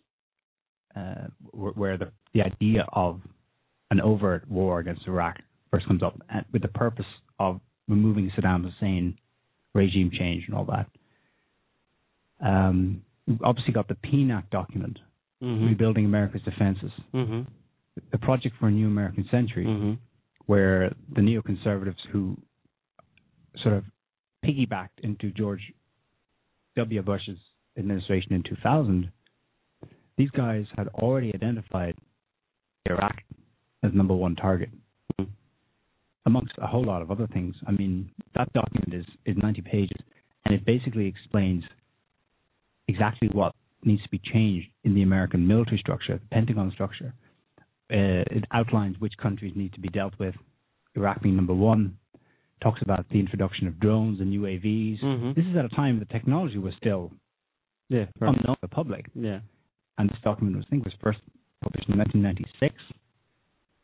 uh, where, the, the idea of an overt war against Iraq first comes up, and with the purpose of removing Saddam Hussein, regime change, and all that. Um, we've obviously got the PNAC document, Mm-hmm. Rebuilding America's Defenses, Mm-hmm. the Project for a New American Century, Mm-hmm. where the neoconservatives who sort of piggybacked into George W. Bush's administration in 2000, these guys had already identified Iraq as number one target, amongst a whole lot of other things. I mean, that document is, is 90 pages, and it basically explains exactly what needs to be changed in the American military structure, the Pentagon structure. Uh, it outlines which countries need to be dealt with, Iraq being number one. Talks about the introduction of drones and UAVs. Mhm. This is at a time the technology was still Yeah. unknown to the public, Yeah. And this document was, I think, was first published in 1996.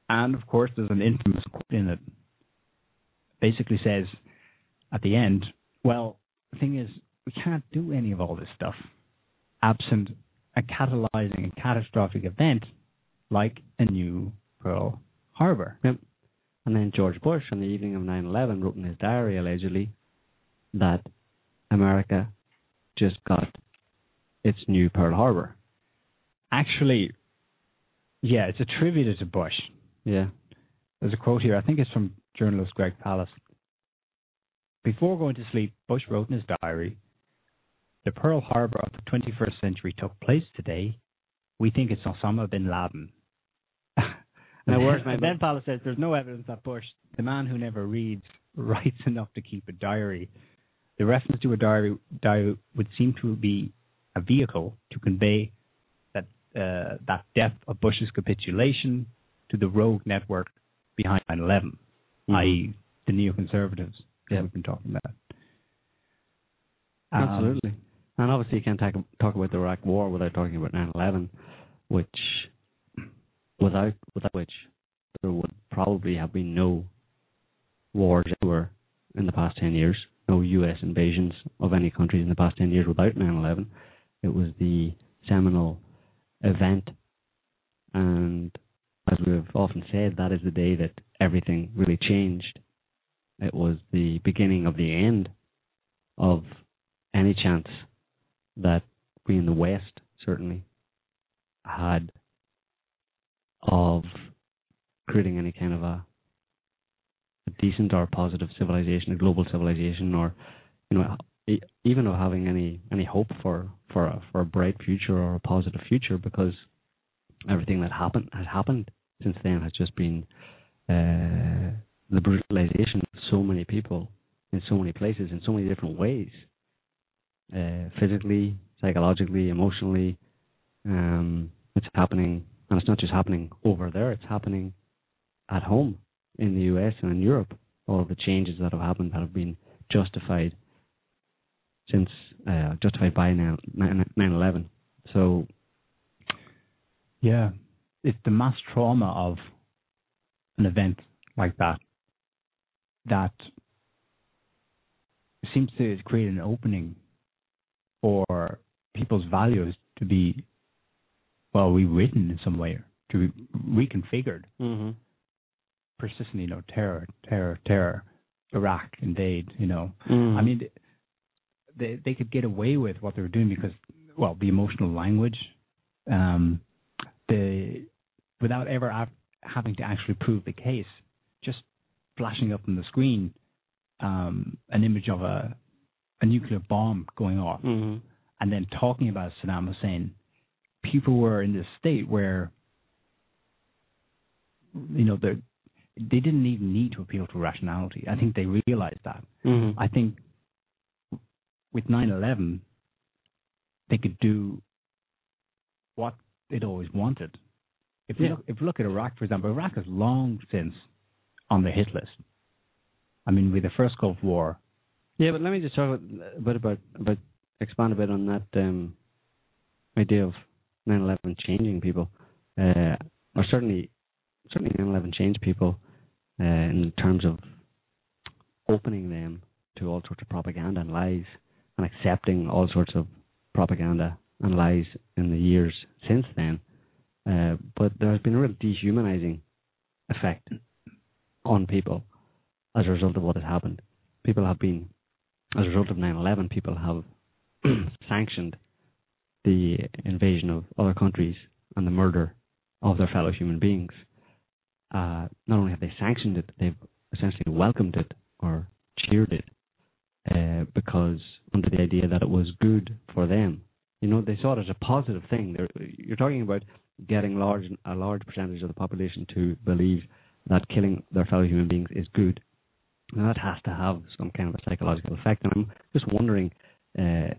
And of course, there's an infamous quote in it. Basically says at the end, "Well, the thing is, we can't do any of all this stuff absent a catalyzing and catastrophic event like a new Pearl Harbor." Yep. And then George Bush, on the evening of 9/11, wrote in his diary allegedly that America just got its new Pearl Harbor. Actually, yeah, it's attributed to Bush. Yeah. There's a quote here. I think it's from journalist Greg Palast. Before going to sleep, Bush wrote in his diary, "The Pearl Harbor of the 21st century took place today. We think it's Osama bin Laden." Now, where's my- then Palast says, "There's no evidence that Bush, the man who never reads, writes enough to keep a diary. The reference to a diary, diary would seem to be a vehicle to convey uh, that depth of Bush's capitulation to the rogue network behind 9/11, Mhm. i.e., the neoconservatives that we've been talking about. Um, Absolutely. And obviously, you can't talk, talk about the Iraq War without talking about 9/11, which, without without which, there would probably have been no wars anywhere in the past 10 years, no U.S. invasions of any countries in the past 10 years without 9/11. It was the seminal event, and as we've often said, that is the day that everything really changed. It was the beginning of the end of any chance that we in the West certainly had of creating any kind of a, a decent or positive civilization, a global civilization, or you know, even of having any any hope for for a, for a bright future or a positive future, because everything that happened has happened since then has just been uh, the brutalization of so many people in so many places in so many different ways uh, physically, psychologically, emotionally. Um, it's happening, and it's not just happening over there. It's happening at home in the U.S. and in Europe. All the changes that have happened that have been justified since uh, justified by now 9/11. So Yeah, it's the mass trauma of an event like that that seems to create an opening for people's values to be well rewritten in some way, to be reconfigured. mm-hmm. Persistently, you know, terror, terror, terror, Iraq invade. You know, Mm. I mean, they they could get away with what they were doing because, well, the emotional language, um, the without ever av- having to actually prove the case, just flashing up on the screen, um, an image of a a nuclear bomb going off, Mhm. and then talking about Saddam Hussein, people were in this state where, you know, they they didn't even need to appeal to rationality. I think they realized that. Mhm. I think with 9/11, they could do what they'd always wanted. If you Yeah. look, if you look at Iraq, for example, Iraq is long since on the hit list. I mean, with the first Gulf War, Yeah, but let me just talk a bit about about expand a bit on that um, idea of 9/11 changing people, uh, or certainly certainly 9/11 changed people uh, in terms of opening them to all sorts of propaganda and lies, and accepting all sorts of propaganda and lies in the years since then. Uh, but there has been a real dehumanizing effect on people as a result of what has happened. People have been as a result of 9/11, people have sanctioned the invasion of other countries and the murder of their fellow human beings. Uh, not only have they sanctioned it, they've essentially welcomed it or cheered it uh, because under the idea that it was good for them. You know, they saw it as a positive thing. They're, you're talking about getting large a large percentage of the population to believe that killing their fellow human beings is good. And that has to have some kind of a psychological effect. And I'm just wondering uh,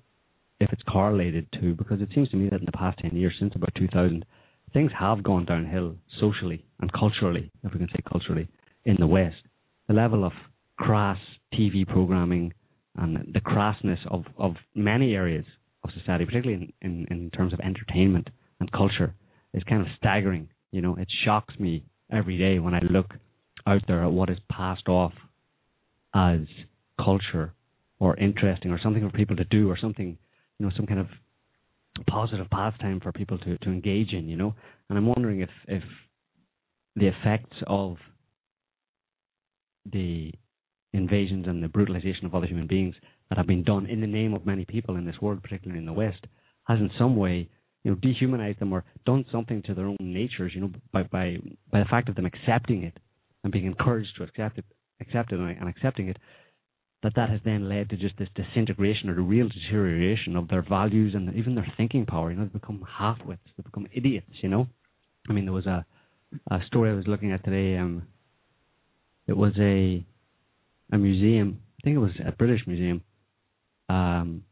if it's correlated to, because it seems to me that in the past 10 years, since about 2000, things have gone downhill socially and culturally, if we can say culturally, in the West. The level of crass TV programming and the crassness of, of many areas of society, particularly in, in, in terms of entertainment and culture, is kind of staggering. You know, it shocks me every day when I look out there at what is passed off as culture or interesting or something for people to do or something, you know, some kind of positive pastime for people to, to engage in, you know. And I'm wondering if, if the effects of the invasions and the brutalization of other human beings that have been done in the name of many people in this world, particularly in the West, has in some way, you know, dehumanized them or done something to their own natures, you know, by by by the fact of them accepting it and being encouraged to accept it, accept it and, and accepting it, that that has then led to just this disintegration or the real deterioration of their values and even their thinking power. You know, they become half-wits, they become idiots. You know, I mean, there was a a story I was looking at today. Um, it was a a museum. I think it was a British museum, um,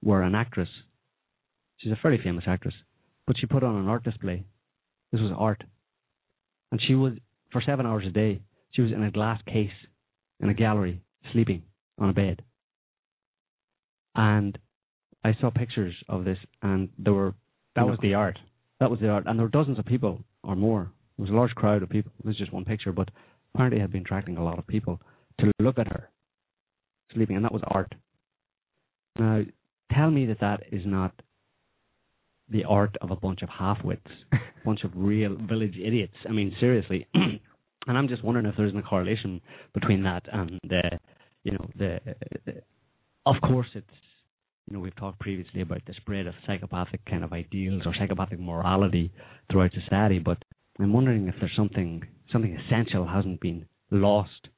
where an actress. She's a fairly famous actress, but she put on an art display. This was art, and she was for seven hours a day. She was in a glass case in a gallery, sleeping on a bed. And I saw pictures of this, and there were that you know, was the art. that was the art, and there were dozens of people or more. It was a large crowd of people. It was just one picture, but apparently it had been attracting a lot of people to look at her sleeping, and that was art. Now, tell me that that is not the art of a bunch of half-wits, a bunch of real village idiots. I mean, seriously. and I'm just wondering if there isn't a correlation between that and the, you know, the. Uh, of course, it's you know, we've talked previously about the spread of psychopathic kind of ideals or psychopathic morality throughout society, but I'm wondering if there's something something essential hasn't been lost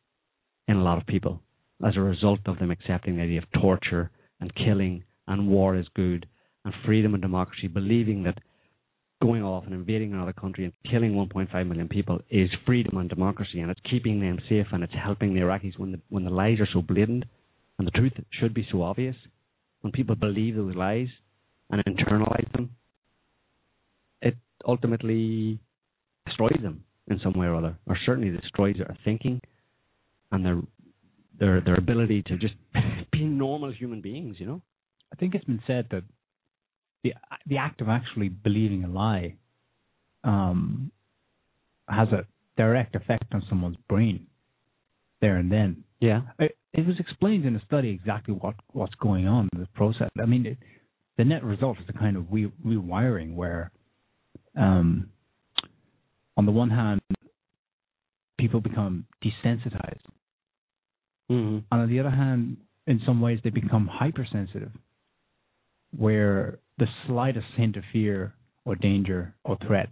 in a lot of people as a result of them accepting the idea of torture and killing and war is good and freedom and democracy, believing that going off and invading another country and killing 1.5 million people is freedom and democracy and it's keeping them safe and it's helping the Iraqis when the when the lies are so blatant and the truth should be so obvious. When people believe those lies and internalize them, it ultimately destroys them in some way or other, or certainly destroys their thinking and their their their ability to just be normal human beings. You know. I think it's been said that the the act of actually believing a lie um, has a direct effect on someone's brain there and then. Yeah. It, it was explained in a study exactly what what's going on in this process. I mean, it, the net result is a kind of re- rewiring where, um, on the one hand, people become desensitized Mm-hmm. And on the other hand, in some ways, they become hypersensitive, where the slightest hint of fear or danger or threat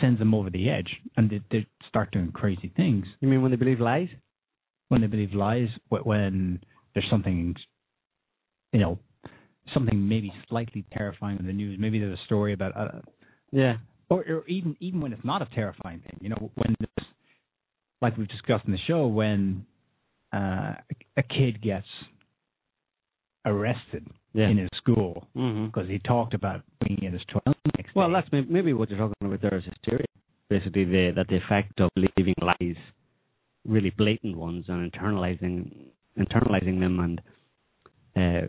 sends them over the edge, and they, they start doing crazy things. You mean when they believe lies? When they believe lies, when there's something, you know, something maybe slightly terrifying in the news. Maybe there's a story about, uh, Yeah. or, or even even when it's not a terrifying thing. You know, when there's, like we've discussed in the show, when uh, a kid gets arrested Yeah. in his school Mm-hmm. because he talked about being in his toilet. Next Well, day. that's may- maybe what you're talking about there is hysteria. Basically, the that the effect of believing lies, really blatant ones, and internalizing internalizing them, and uh,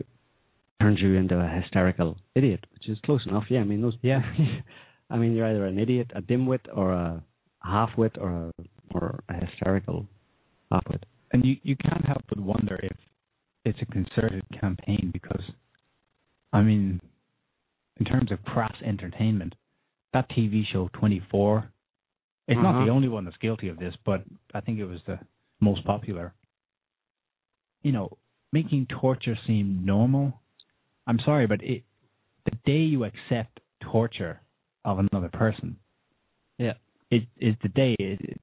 turns you into a hysterical idiot, which is close enough. Yeah, I mean those. Yeah. I mean you're either an idiot, a dimwit, or a halfwit, or a or a hysterical halfwit. and you you can't help but wonder if it's a concerted campaign because, I mean, in terms of crass entertainment, that TV show 24, it's not Uh-huh. the only one that's guilty of this, but I think it was the most popular. You know, making torture seem normal. I'm sorry, but it the day you accept torture of another person, Yeah. it is the day it,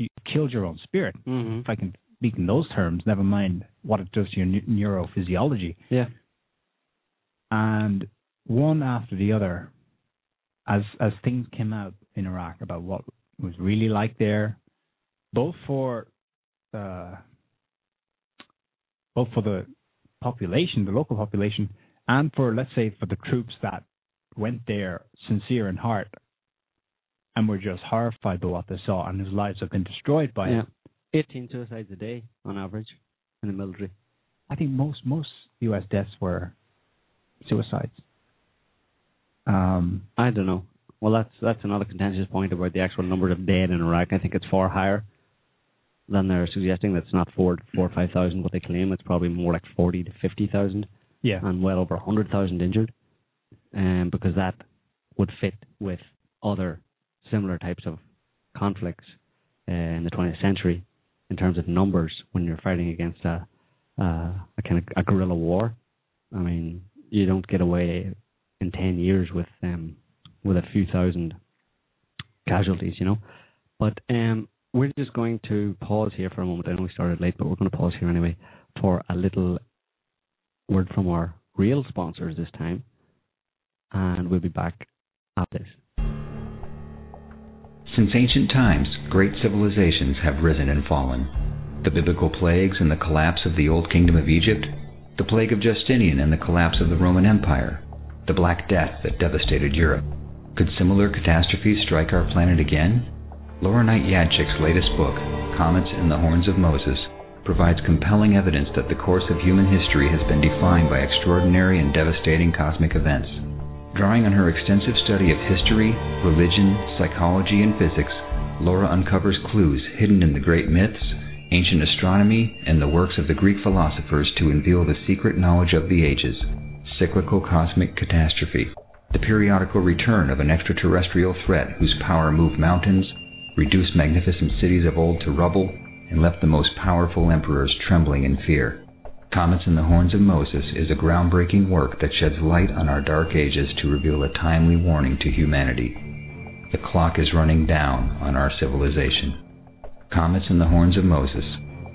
you killed your own spirit Mm-hmm. if I can speak in those terms, never mind what it does to your neu- neurophysiology. Yeah. And one after the other, as as things came out in Iraq about what it was really like there, both for uh, both for the population, the local population, and for let's say for the troops that went there sincere in heart and were just horrified by what they saw and whose lives have been destroyed by Yeah. it. 18 suicides a day on average in the military. I think most most U.S. deaths were suicides. Um, I don't know. Well, that's that's another contentious point about the actual number of dead in Iraq. I think it's far higher than they're suggesting. That's not four, four or five thousand what they claim. It's probably more like forty to fifty thousand, yeah, and well over a hundred thousand injured. Um, because that would fit with other similar types of conflicts uh, in the 20th century in terms of numbers when you're fighting against a a kind of a guerrilla war. I mean, you don't get away in ten years with um with a few thousand casualties, you know. But um, we're just going to pause here for a moment. I know we started late, but we're going to pause here anyway for a little word from our real sponsors this time, and we'll be back after this. Since ancient times, great civilizations have risen and fallen. The biblical plagues and the collapse of the Old Kingdom of Egypt, the plague of Justinian and the collapse of the Roman Empire, the Black Death that devastated Europe. Could similar catastrophes strike our planet again? Laura Knight Jadczyk's latest book, Comets and the Horns of Moses, provides compelling evidence that the course of human history has been defined by extraordinary and devastating cosmic events. Drawing on her extensive study of history, religion, psychology, and physics, Laura uncovers clues hidden in the great myths, ancient astronomy, and the works of the Greek philosophers to unveil the secret knowledge of the ages cyclical cosmic catastrophe, the periodical return of an extraterrestrial threat whose power moved mountains, reduced magnificent cities of old to rubble, and left the most powerful emperors trembling in fear. Comets and the Horns of Moses is a groundbreaking work that sheds light on our dark ages to reveal a timely warning to humanity. The clock is running down on our civilization. Comets and the Horns of Moses,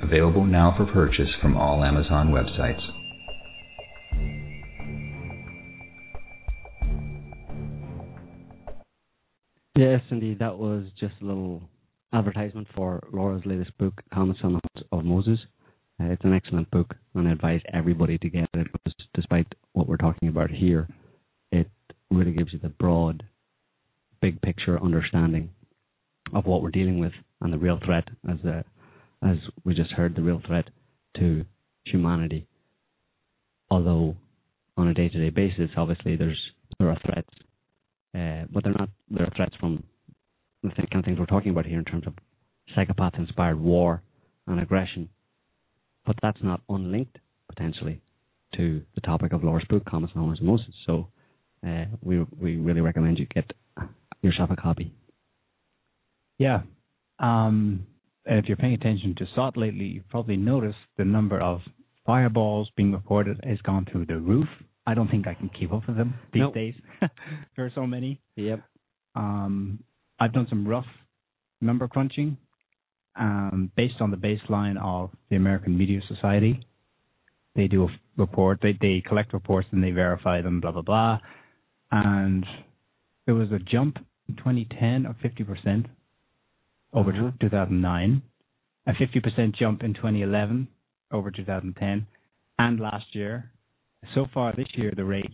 available now for purchase from all Amazon websites. Yes, indeed. That was just a little advertisement for Laura's latest book, Comets on the Horns of Moses. Uh, it's an excellent book, and I advise everybody to get it because despite what we're talking about here, it really gives you the broad, big picture understanding of what we're dealing with and the real threat, as uh, as we just heard, the real threat to humanity. Although on a day-to-day basis, obviously there's there are threats uh, but they're not. They're threats from the kind of things we're talking about here in terms of psychopath-inspired war and aggression. But that's not unlinked potentially to the topic of Laura's book, Comets and Moses. So uh, we we really recommend you get yourself a copy. yeah. Um, and if you're paying attention to SOTT lately, you've probably noticed the number of fireballs being reported has gone through the roof. I don't think I can keep up with them these Nope. days. there are so many. Yep. Um, I've done some rough number crunching um, based on the baseline of the American Meteor Society. They do a report, they, they collect reports and they verify them, blah, blah, blah. And there was a jump in 2010 of 50% over Mhm. 2009, a 50% jump in 2011 over 2010, and last year. So far this year, the rate,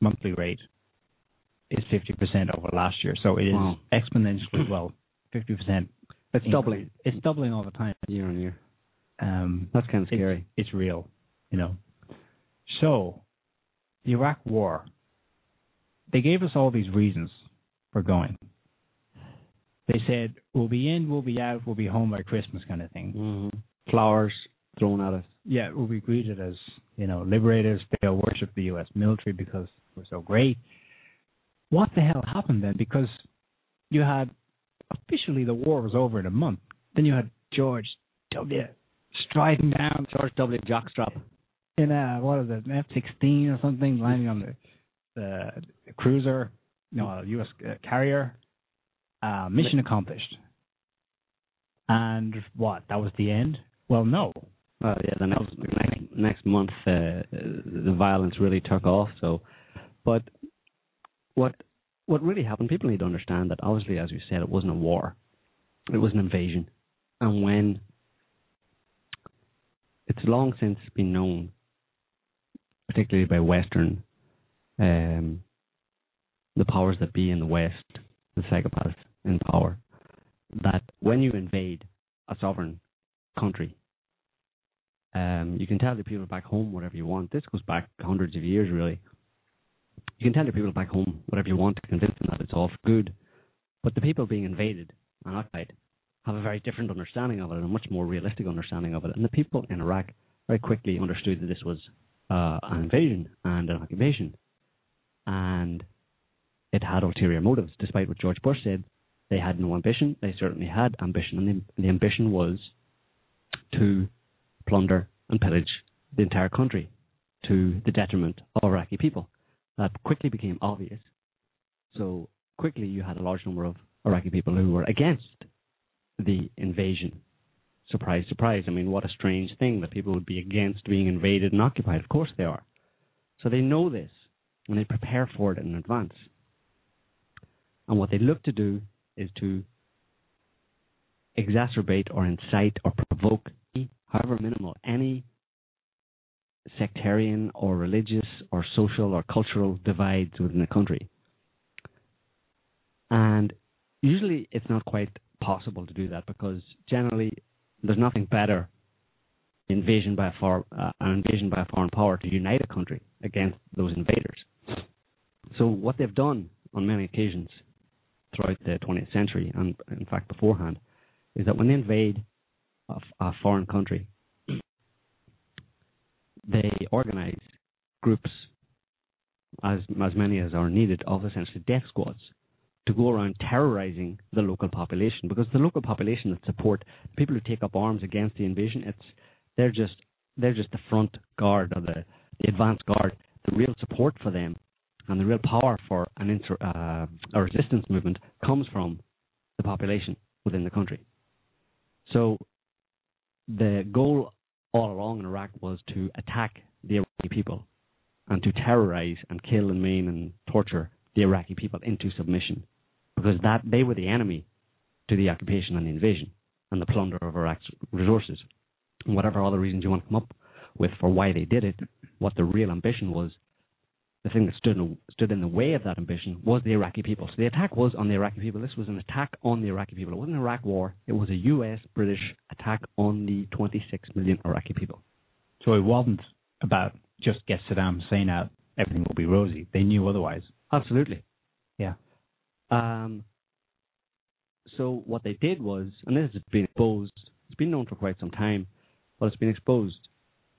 monthly rate, is 50% over last year. So it is Wow. exponentially, well, 50%. It's doubling. It's doubling all the time. year on year. Um, That's kind of scary. it's real, you know. So, the Iraq War, they gave us all these reasons for going. They said, we'll be in, we'll be out, we'll be home by Christmas kind of thing. hmm Flowers thrown at us. Yeah, we'll be greeted as, you know, liberators. They'll worship the U.S. military because we're so great. What the hell happened then? Because you had, officially the war was over in a month. Then you had George W. striding down George W. Jockstrap. in a what is it, an F sixteen or something, landing on the the, the cruiser, no, a U.S. uh, carrier. Uh, mission accomplished. And what? That was the end? Well, no. Well, yeah, the next next, next month uh, the violence really took off. So, but what what really happened? People need to understand that obviously, as we said, it wasn't a war; it was an invasion. And when it's long since been known, particularly by Western, um, the powers that be in the West, the psychopaths in power, that when you invade a sovereign country, um, you can tell the people back home whatever you want. This goes back hundreds of years, really. You can tell your people back home whatever you want to convince them that it's all for good. But the people being invaded and occupied have a very different understanding of it and a much more realistic understanding of it. And the people in Iraq very quickly understood that this was uh, an invasion and an occupation. And it had ulterior motives, despite what George Bush said. They had no ambition. They certainly had ambition, and the, the ambition was to plunder and pillage the entire country to the detriment of Iraqi people. That quickly became obvious. So quickly, you had a large number of Iraqi people who were against the invasion. Surprise, surprise. I mean, what a strange thing that people would be against being invaded and occupied. Of course they are. So they know this and they prepare for it in advance. And what they look to do is to exacerbate or incite or provoke, however minimal, any sectarian or religious or social or cultural divides within the country. And usually it's not quite possible to do that because generally there's nothing better invasion by a for, uh, an invasion by a foreign power to unite a country against those invaders. So what they've done on many occasions throughout the 20th century, and in fact beforehand, is that when they invade a foreign country, they organize groups, as as many as are needed, of essentially death squads to go around terrorizing the local population because the local population that support people who take up arms against the invasion, it's they're just they're just the front guard or the, the advance guard. The real support for them and the real power for an inter, uh, a resistance movement comes from the population within the country. So the goal all along in Iraq was to attack the Iraqi people and to terrorize and kill and maim and torture the Iraqi people into submission because that they were the enemy to the occupation and the invasion and the plunder of Iraq's resources. And whatever other reasons you want to come up with for why they did it, what the real ambition was, the thing that stood in, stood in the way of that ambition was the Iraqi people. So the attack was on the Iraqi people. This was an attack on the Iraqi people. It wasn't an Iraq war. It was a U.S. British attack on the 26 million Iraqi people. So it wasn't about just get Saddam Hussein out, everything will be rosy. They knew otherwise. Absolutely. Yeah. Um, so what they did was, and this has been exposed, it's been known for quite some time, but it's been exposed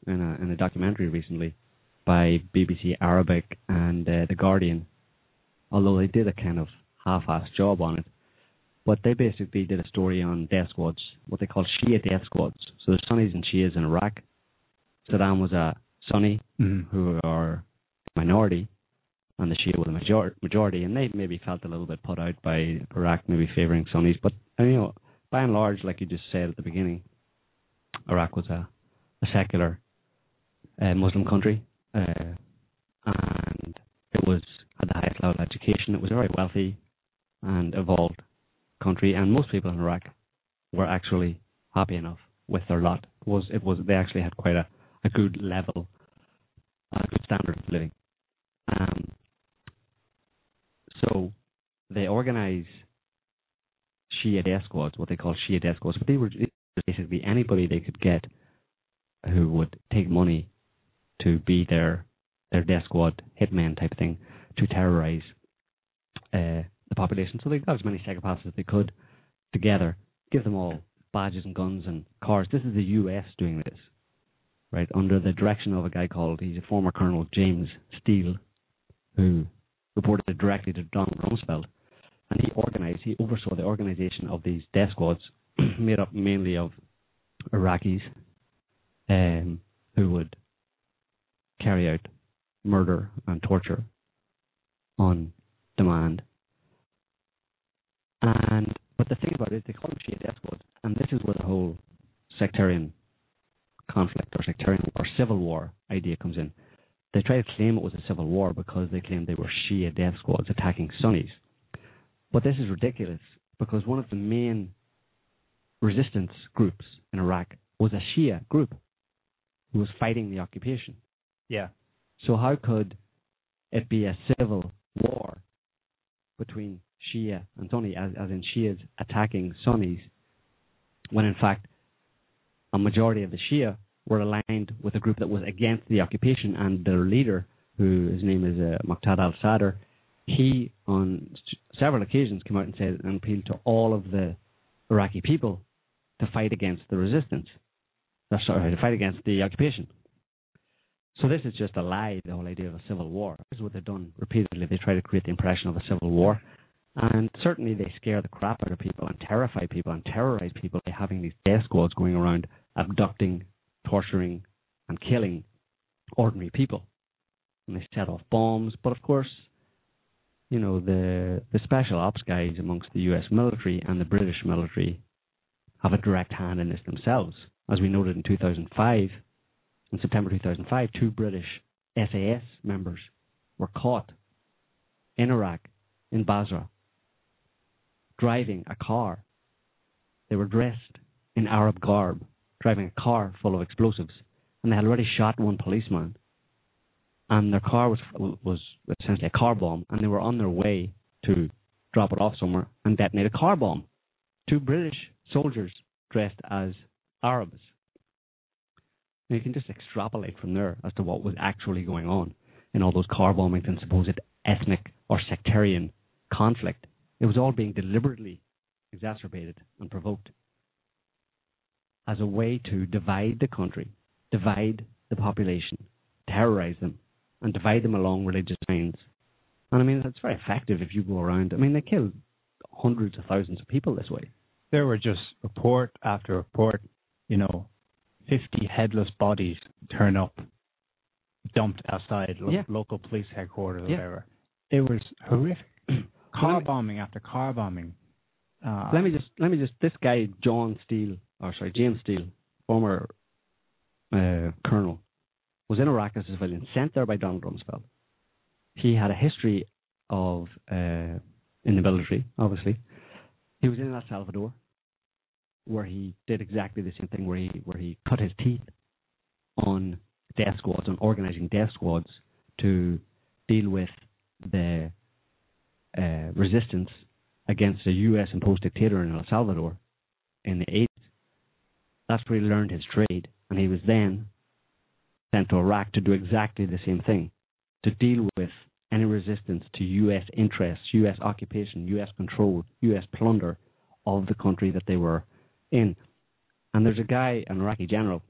in a, in a documentary recently by BBC Arabic and uh, The Guardian, although they did a kind of half-assed job on it. But they basically did a story on death squads, what they call Shia death squads. So there's Sunnis and Shias in Iraq. Saddam was a Sunni Mm. who are minority, and the Shia were the major- majority, and they maybe felt a little bit put out by Iraq maybe favoring Sunnis. But you know, by and large, like you just said at the beginning, Iraq was a, a secular uh, Muslim country, uh, and it was had the highest level of education. It was a very wealthy and evolved country, and most people in Iraq were actually happy enough with their lot. It was it was they actually had quite a, a good level, a good standard of living. Um, so they organize Shia death squads, what they call Shia death squads, but they were basically anybody they could get who would take money to be their their death squad hitman type thing to terrorize uh, the population. So they got as many psychopaths as they could together, give them all badges and guns and cars. This is the U.S. doing this, right, under the direction of a guy called, he's a former Colonel James Steele, who reported directly to Donald Rumsfeld. And he organized, he oversaw the organization of these death squads, made up mainly of Iraqis, um, who would carry out murder and torture on demand. And but the thing about it, they call them Shia death squads, and this is where the whole sectarian conflict or sectarian or civil war idea comes in. They try to claim it was a civil war because they claim they were Shia death squads attacking Sunnis. But this is ridiculous because one of the main resistance groups in Iraq was a Shia group who was fighting the occupation. Yeah. So how could it be a civil war between Shia and Sunni, as, as in Shias attacking Sunnis, when in fact a majority of the Shia were aligned with a group that was against the occupation, and their leader, who his name is uh, Muqtada al-Sadr, he on several occasions came out and said and appealed to all of the Iraqi people to fight against the resistance, uh, sorry, to fight against the occupation. So this is just a lie, the whole idea of a civil war. This is what they've done repeatedly. They try to create the impression of a civil war. And certainly they scare the crap out of people and terrify people and terrorize people by having these death squads going around abducting, torturing, and killing ordinary people. And they set off bombs. But of course, you know, the, the special ops guys amongst the US military and the British military have a direct hand in this themselves. As we noted in 2005, in September 2005, two British SAS members were caught in Iraq, in Basra, driving a car. They were dressed in Arab garb, driving a car full of explosives, and they had already shot one policeman. And their car was was essentially a car bomb, and they were on their way to drop it off somewhere and detonate a car bomb. Two British soldiers dressed as Arabs. And you can just extrapolate from there as to what was actually going on in all those car bombings and supposed ethnic or sectarian conflict. It was all being deliberately exacerbated and provoked as a way to divide the country, divide the population, terrorize them, and divide them along religious lines. And I mean, it's very effective if you go around. I mean, they killed hundreds of thousands of people this way. There were just report after report, you know, 50 headless bodies turn up, dumped outside lo- Yeah. local police headquarters or Yeah. whatever. It was horrific. car me- bombing after car bombing. Uh, let me just let me just this guy John Steele or sorry James Steele, former uh, colonel, was in Iraq as a civilian, sent there by Donald Rumsfeld. He had a history of uh, in the military, obviously. He was in El Salvador, where he did exactly the same thing, where he where he cut his teeth on death squads, on organizing death squads to deal with the uh, resistance against a U.S. imposed dictator in El Salvador in the 80s. That's where he learned his trade, and he was then sent to Iraq to do exactly the same thing, to deal with any resistance to U.S. interests, U.S. occupation, U.S. control, U.S. plunder of the country that they were in. And there's a guy, an Iraqi general,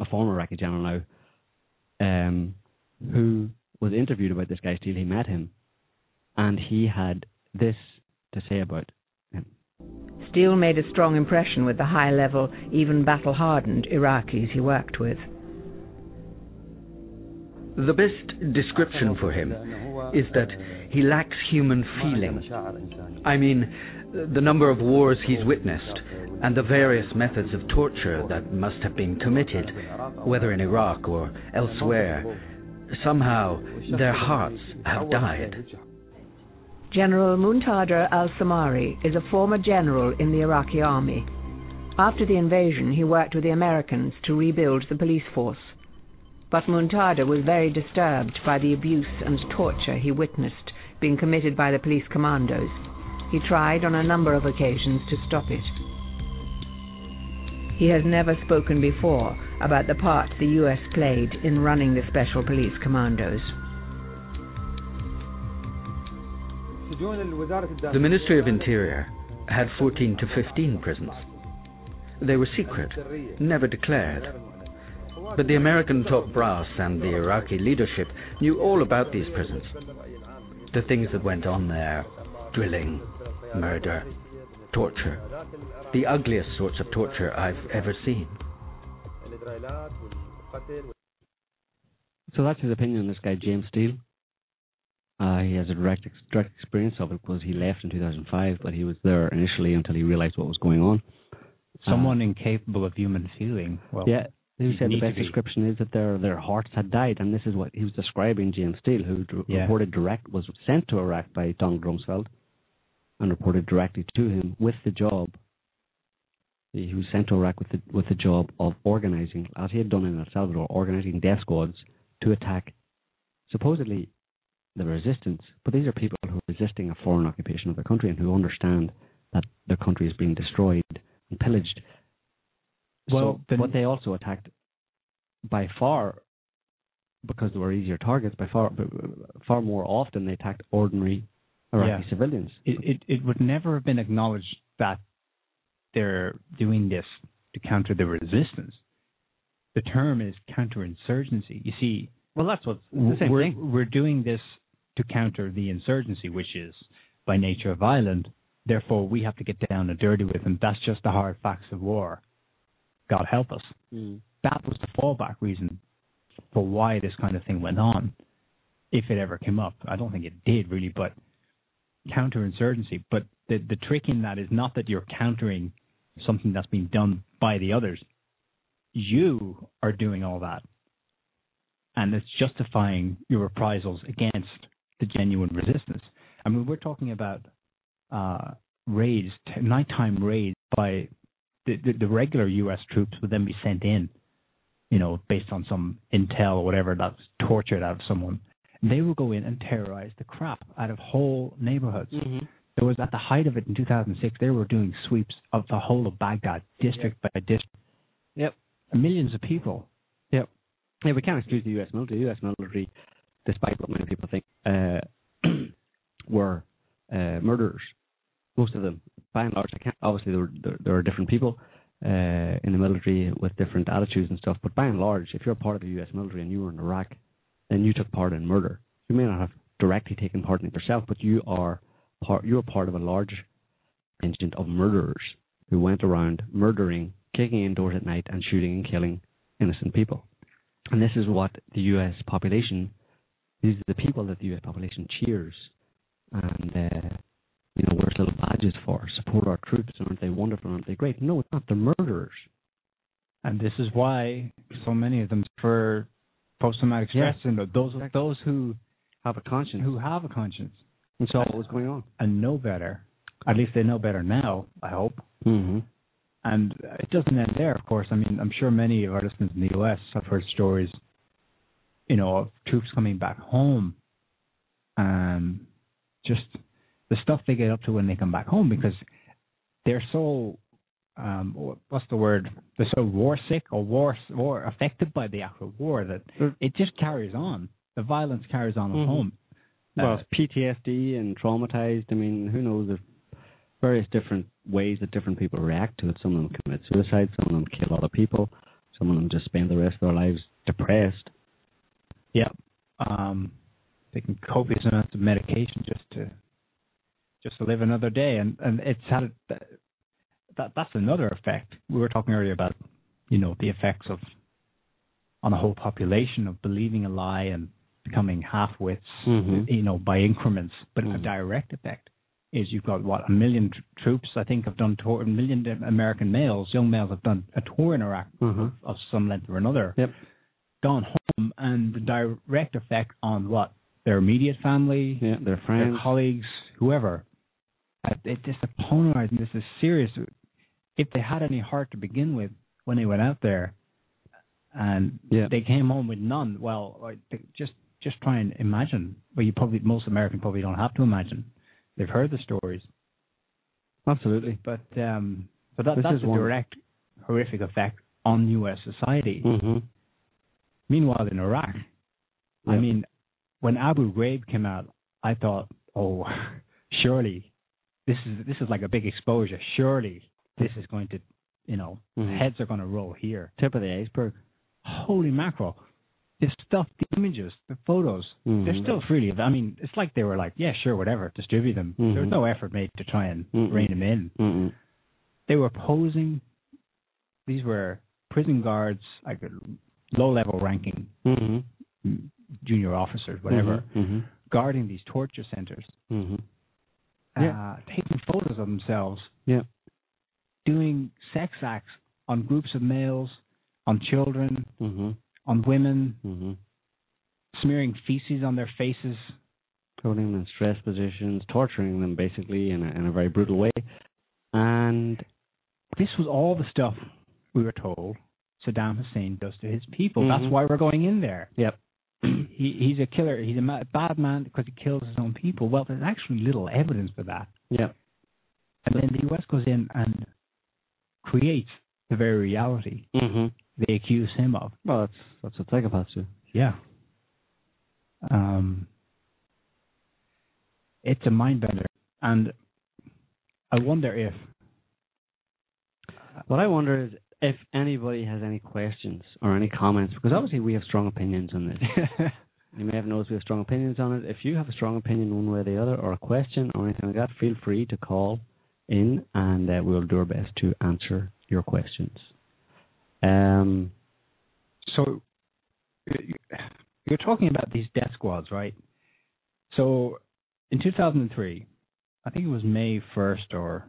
a former Iraqi general now, um, who was interviewed about this guy Steele. He met him, and he had this to say about him. Steele made a strong impression with the high level, even battle hardened Iraqis he worked with. The best description for him is that he lacks human feeling. I mean, the number of wars he's witnessed and the various methods of torture that must have been committed, whether in Iraq or elsewhere, somehow their hearts have died. General Muntader al-Samari is a former general in the Iraqi army. After the invasion, he worked with the Americans to rebuild the police force. But Muntader was very disturbed by the abuse and torture he witnessed being committed by the police commandos. He tried on a number of occasions to stop it. He has never spoken before about the part the US played in running the special police commandos. The Ministry of Interior had 14 to 15 prisons. They were secret, never declared. But the American top brass and the Iraqi leadership knew all about these prisons. The things that went on there drilling, murder, torture. The ugliest sorts of torture I've ever seen. So that's his opinion on this guy, James Steele. Uh, he has a direct direct experience of it because he left in 2005, but he was there initially until he realized what was going on. Someone uh, incapable of human feeling. Well, yeah, he said the best description is that their their hearts had died, and this is what he was describing. James Steele, who yeah. reported direct was sent to Iraq by Donald Rumsfeld, and reported directly to him with the job. He was sent to Iraq with the with the job of organizing, as he had done in El Salvador, organizing death squads to attack supposedly the resistance, but these are people who are resisting a foreign occupation of their country and who understand that their country is being destroyed and pillaged. Well, so, but they also attacked by far because they were easier targets. By far, far more often they attacked ordinary Iraqi yeah. civilians. It, it it would never have been acknowledged that they're doing this to counter the resistance. The term is counterinsurgency. You see, well, that's what the same we're, thing. We're doing this to counter the insurgency, which is by nature violent. Therefore, we have to get down and dirty with them. That's just the hard facts of war. God help us. Mm. That was the fallback reason for why this kind of thing went on, if it ever came up. I don't think it did really, but counterinsurgency. But the the trick in that is not that you're countering something that's been done by the others. You are doing all that and it's justifying your reprisals against the genuine resistance. I mean, we're talking about uh, raids, nighttime raids by the, the, the, regular U.S. troops would then be sent in, you know, based on some intel or whatever that's tortured out of someone. They will go in and terrorize the crap out of whole neighborhoods. Mm-hmm. There was at the height of it in 2006, they were doing sweeps of the whole of Baghdad, district yep. by district. Yep. Millions of people Yep. yeah, we can't excuse the U.S. military. The U.S. military, despite what many people think, uh, were uh, murderers. Most of them, by and large, I can't. Obviously, there, were, there, there are different people uh, in the military with different attitudes and stuff. But by and large, if you're part of the U.S. military and you were in Iraq, then you took part in murder. You may not have directly taken part in it yourself, but you are part. You are part of a large contingent of murderers who went around murdering, kicking in doors at night, and shooting and killing innocent people. And this is what the U.S. population, these are the people that the U.S. population cheers and, uh, you know, wears little badges for, support our troops, aren't they wonderful, aren't they great? No, it's not. They're murderers. And this is why so many of them for post-traumatic stress yeah. syndrome. Those those who have a conscience, who have a conscience, and saw what was going on, and know better. At least they know better now. I hope. Mm-hmm. And it doesn't end there, of course. I mean, I'm sure many of our listeners in the U.S. have heard stories, you know, of troops coming back home, and just the stuff they get up to when they come back home because they're so, um, what's the word? They're so war sick or war war affected by the actual war that it just carries on. The violence carries on mm-hmm. at home. Well, uh, PTSD and traumatized. I mean, who knows if various different ways that different people react to it. Some of them commit suicide, some of them kill other people, some of them just spend the rest of their lives depressed. Yep. Um, taking copious amounts of medication just to just to live another day, and and it's had that that's another effect. We were talking earlier about, you know, the effects of on a whole population of believing a lie and becoming half-wits, Mhm. you know, by increments. But a Mhm. direct effect is you've got what a million tr- troops, I think, have done tour. A million American males, young males, have done a tour in Iraq Mhm. of, of some length or another. Yep. Gone home, and the direct effect on what their immediate family, Yeah, their their friends. colleagues, whoever. Uh, It, it's a polarizing. This is serious. If they had any heart to begin with when they went out there, and Yeah. they came home with none, well, just just try and imagine. Well, you probably most Americans probably don't have to imagine. They've heard the stories, Absolutely. but um, but that, that's a one- direct horrific effect on U.S. society. hmm Meanwhile, in Iraq, I mean, when Abu Ghraib came out, I thought, oh, surely this is this is like a big exposure. Surely this is going to, you know, Mhm. heads are going to roll here. Tip of the iceberg. Holy mackerel! The stuff, the images, the photos, they're Mhm. still freely. I mean, it's like they were like, yeah, sure, whatever, distribute them. Mhm. There was no effort made to try and rein them in. They were posing. These were prison guards, like low level ranking Mhm. junior officers, whatever, Mhm. guarding these torture centers, uh, Yeah. taking photos of themselves, Yeah. Doing sex acts on groups of males, on children, Mhm. on women, Mhm. smearing feces on their faces. Putting them in stress positions, torturing them basically in a, in a very brutal way. And This was all the stuff we were told Saddam Hussein does to his people. Mhm. That's why we're going in there. yep. He, he's a killer. He's a ma- bad man because he kills his own people. Well, there's actually little evidence for that. Yep. And then the U.S. goes in and creates the very reality Mhm. they accuse him of. Well, that's that's what psychopaths do. Yeah. Um, it's a mind bender, and I wonder if What I wonder is if anybody has any questions or any comments, because obviously we have strong opinions on this. You may have noticed we have strong opinions on it. If you have a strong opinion one way or the other, or a question or anything like that, feel free to call in, and uh, we'll do our best to answer your questions. Um, so you- you're talking about these death squads, right? So in 2003, I think it was May 1st or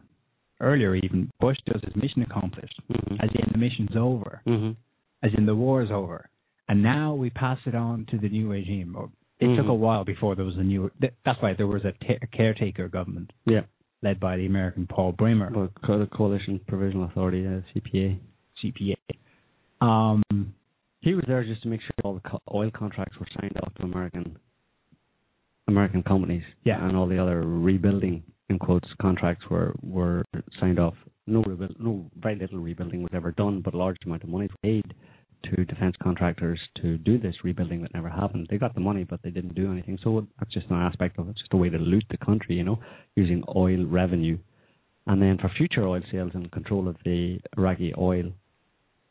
earlier even, Bush does his mission accomplished, mhm, as in the mission's over, mhm, as in the war is over, and now we pass it on to the new regime. Or it took Mhm. a while before there was a new. That's why there was a, a caretaker government yeah. Led by the American Paul Bremer, the Coalition Provisional Authority, uh, CPA. CPA. Um, He was there just to make sure all the co- oil contracts were signed off to American American companies. Yeah. And all the other rebuilding in quotes contracts were were signed off. No rebuild, no very little rebuilding was ever done, but a large amount of money was paid to defense contractors to do this rebuilding that never happened. They got the money, but they didn't do anything. So that's just an aspect of it. Just a way to loot the country, you know, using oil revenue. And then for future oil sales and control of the Iraqi oil,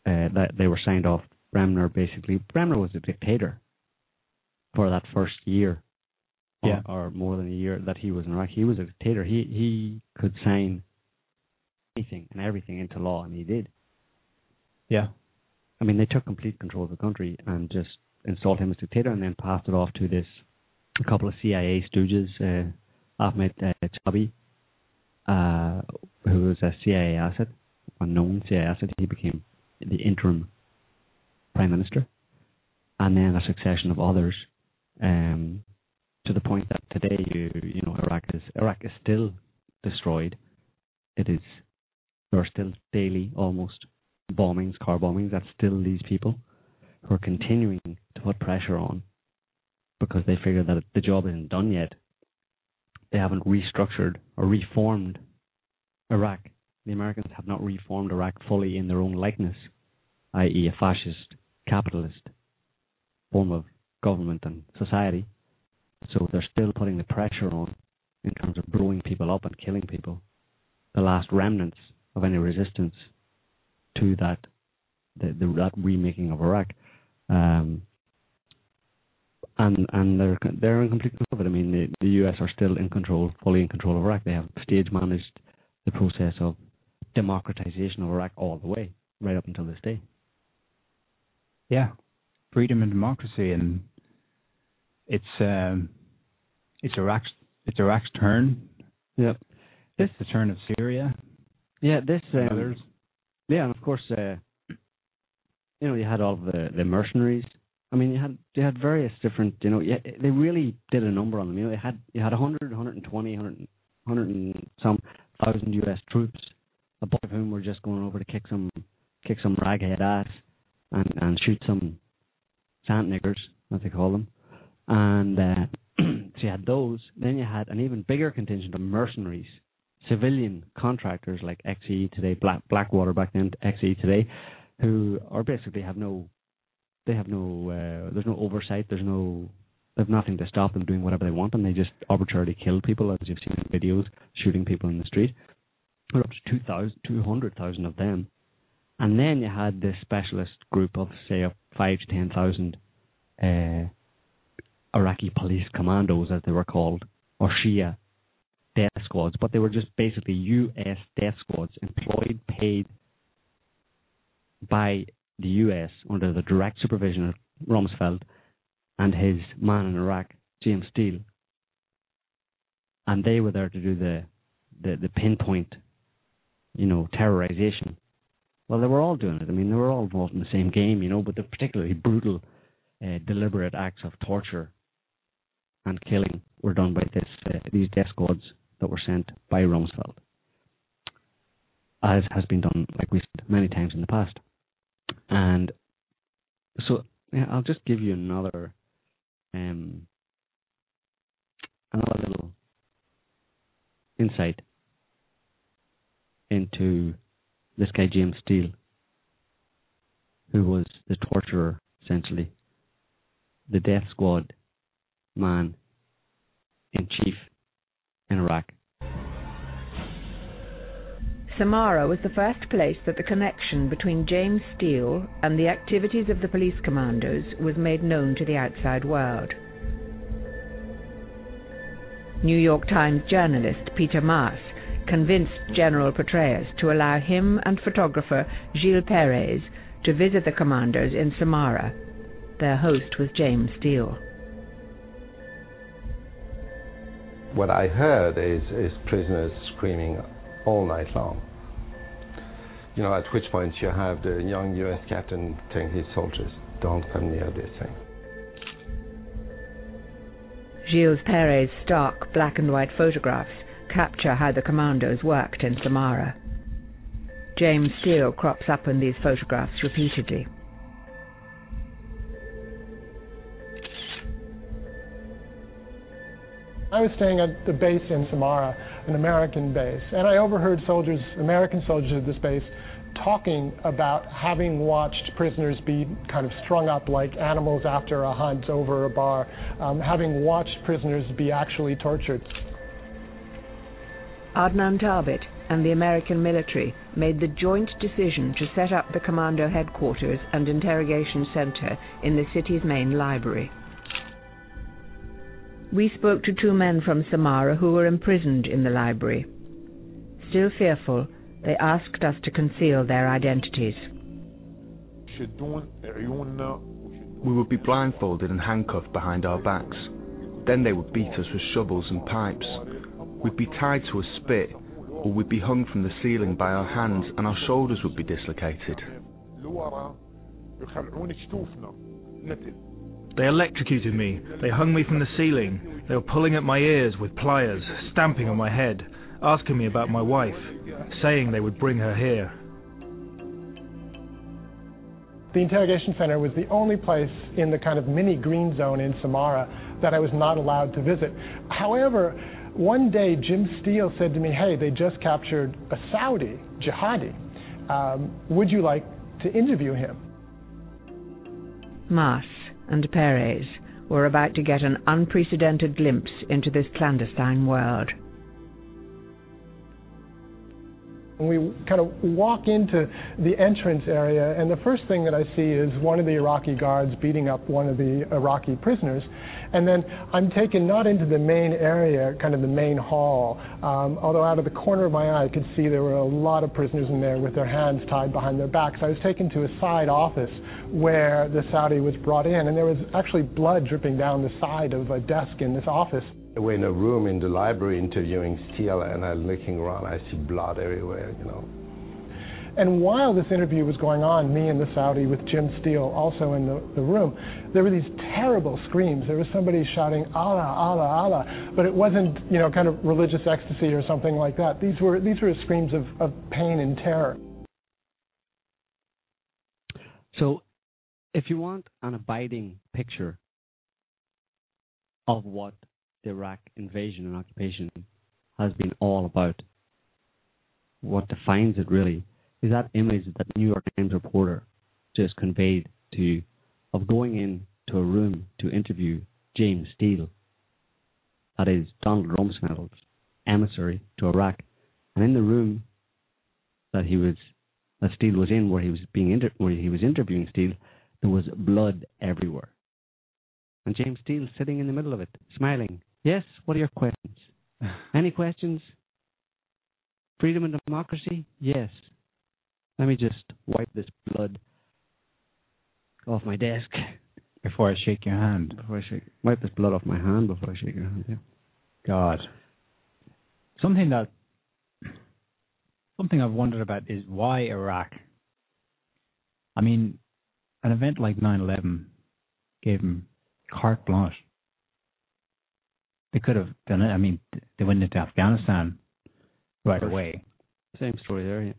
uh, that they were signed off. Bremner basically, Bremner was a dictator for that first year, or, Yeah. or more than a year that he was in Iraq. He was a dictator. He he could sign anything and everything into law, and he did. yeah. I mean, they took complete control of the country and just installed him as dictator, and then passed it off to this a couple of CIA stooges, uh, Ahmed uh, Chalabi, uh, who was a CIA asset, a known CIA asset. He became the interim prime minister, and then a succession of others, um, to the point that today, you you know, Iraq is Iraq is still destroyed. It is there are still daily almost bombings, car bombings. That's still these people who are continuing to put pressure on because they figure that the job isn't done yet. They haven't restructured or reformed Iraq. The Americans have not reformed Iraq fully in their own likeness, i.e., a fascist, capitalist form of government and society. So they're still putting the pressure on in terms of blowing people up and killing people. The last remnants of any resistance to that, the, the that remaking of Iraq, um, and and they're they're in complete control of it. I mean, the, the U.S. are still in control, fully in control of Iraq. They have stage managed the process of democratization of Iraq all the way, right up until this day. Yeah, freedom and democracy, and it's um, it's Iraq's it's Iraq's turn. Yep. This it's the turn of Syria. Yeah, this um, others. Yeah, and of course, uh, you know, you had all the the mercenaries. I mean, you had you had various different. You know, yeah, they really did a number on them. You know, they had you had 100, 120, 100, 100 and some thousand U.S. troops, a bunch of whom were just going over to kick some kick some raghead ass and and shoot some sand niggers, as they call them. And uh, so you had those. Then you had an even bigger contingent of mercenaries, civilian contractors like XE today, Black Blackwater back then, XE today, who are basically have no, they have no, uh, there's no oversight, there's no, have nothing to stop them doing whatever they want, and they just arbitrarily kill people, as you've seen in videos, shooting people in the street. We're up to 2,000, 200,000 of them. And then you had this specialist group of, say, of five to 10,000 uh, Iraqi police commandos, as they were called, or Shia death squads, but they were just basically U.S. death squads employed, paid by the U.S. under the direct supervision of Rumsfeld and his man in Iraq, James Steele. And they were there to do the, the, the pinpoint, you know, terrorization. Well, they were all doing it. I mean, they were all involved in the same game, you know, but the particularly brutal, uh, deliberate acts of torture and killing were done by this uh, these death squads that were sent by Rumsfeld, as has been done, like we said, many times in the past. And so yeah, I'll just give you another um, another little insight into this guy James Steele, who was the torturer essentially, the death squad man in chief in Iraq. Samarra was the first place that the connection between James Steele and the activities of the police commandos was made known to the outside world. New York Times journalist Peter Maass convinced General Petraeus to allow him and photographer Gilles Peress to visit the commandos in Samarra. Their host was James Steele. What I heard is, is prisoners screaming all night long. You know, at which point you have the young U.S. captain telling his soldiers, don't come near this thing. Gilles Peress's stark black and white photographs capture how the commandos worked in Samarra. James Steele crops up in these photographs repeatedly. I was staying at the base in Samarra, an American base, and I overheard soldiers, American soldiers at this base, talking about having watched prisoners be kind of strung up like animals after a hunt over a bar, um, having watched prisoners be actually tortured. Adnan Thabit and the American military made the joint decision to set up the commando headquarters and interrogation center in the city's main library. We spoke to two men from Samarra who were imprisoned in the library. Still fearful, they asked us to conceal their identities. We would be blindfolded and handcuffed behind our backs. Then they would beat us with shovels and pipes. We'd be tied to a spit, or we'd be hung from the ceiling by our hands and our shoulders would be dislocated. They electrocuted me. They hung me from the ceiling. They were pulling at my ears with pliers, stamping on my head, asking me about my wife, saying they would bring her here. The interrogation center was the only place in the kind of mini green zone in Samarra that I was not allowed to visit. However, one day Jim Steele said to me, Hey, they just captured a Saudi jihadi. Um, would you like to interview him? Maass and Peress were about to get an unprecedented glimpse into this clandestine world. And we kind of walk into the entrance area, and the first thing that I see is one of the Iraqi guards beating up one of the Iraqi prisoners. And then I'm taken not into the main area, kind of the main hall, um, although out of the corner of my eye I could see there were a lot of prisoners in there with their hands tied behind their backs. I was taken to a side office where the Saudi was brought in, and there was actually blood dripping down the side of a desk in this office. We're in a room in the library interviewing Steele, and I'm looking around. I see blood everywhere, you know. And while this interview was going on, me and the Saudi with Jim Steele also in the, the room, there were these terrible screams. There was somebody shouting Allah, Allah, Allah, but it wasn't, you know, kind of religious ecstasy or something like that. These were these were screams of, of pain and terror. So, if you want an abiding picture of what the Iraq invasion and occupation has been all about. What defines it really is that image that New York Times reporter just conveyed to you of going into a room to interview James Steele. That is Donald Rumsfeld's emissary to Iraq. And in the room that he was that Steele was in where he was being inter- where he was interviewing Steele, there was blood everywhere. And James Steele sitting in the middle of it, smiling, Yes, what are your questions? Any questions? Freedom and democracy? Yes. Let me just wipe this blood off my desk. Before I shake your hand. Before I shake wipe this blood off my hand before I shake your hand, yeah. God. Something that something I've wondered about is why Iraq? I mean, an event like 9/11 gave him carte blanche they could have done it. I mean, they went into Afghanistan right away. Same story there, yeah.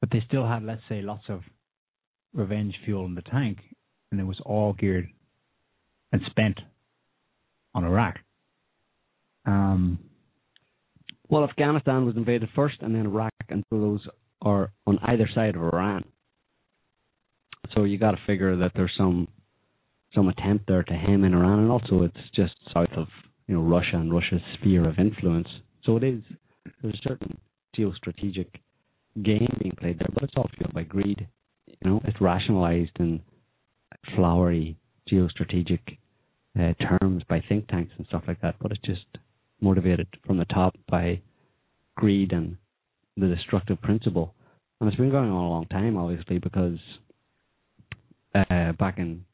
But they still had, let's say, lots of revenge fuel in the tank, and it was all geared and spent on Iraq. Um, well, Afghanistan was invaded first, and then Iraq, and so those are on either side of Iran. So you got to figure that there's some some attempt there to hem in Iran, and also it's just south of you know Russia and Russia's sphere of influence. So it is there's a certain geostrategic game being played there, but it's all fueled by greed. You know, it's rationalized in flowery geostrategic uh, terms by think tanks and stuff like that, but it's just motivated from the top by greed and the destructive principle. And it's been going on a long time, obviously, because uh, back in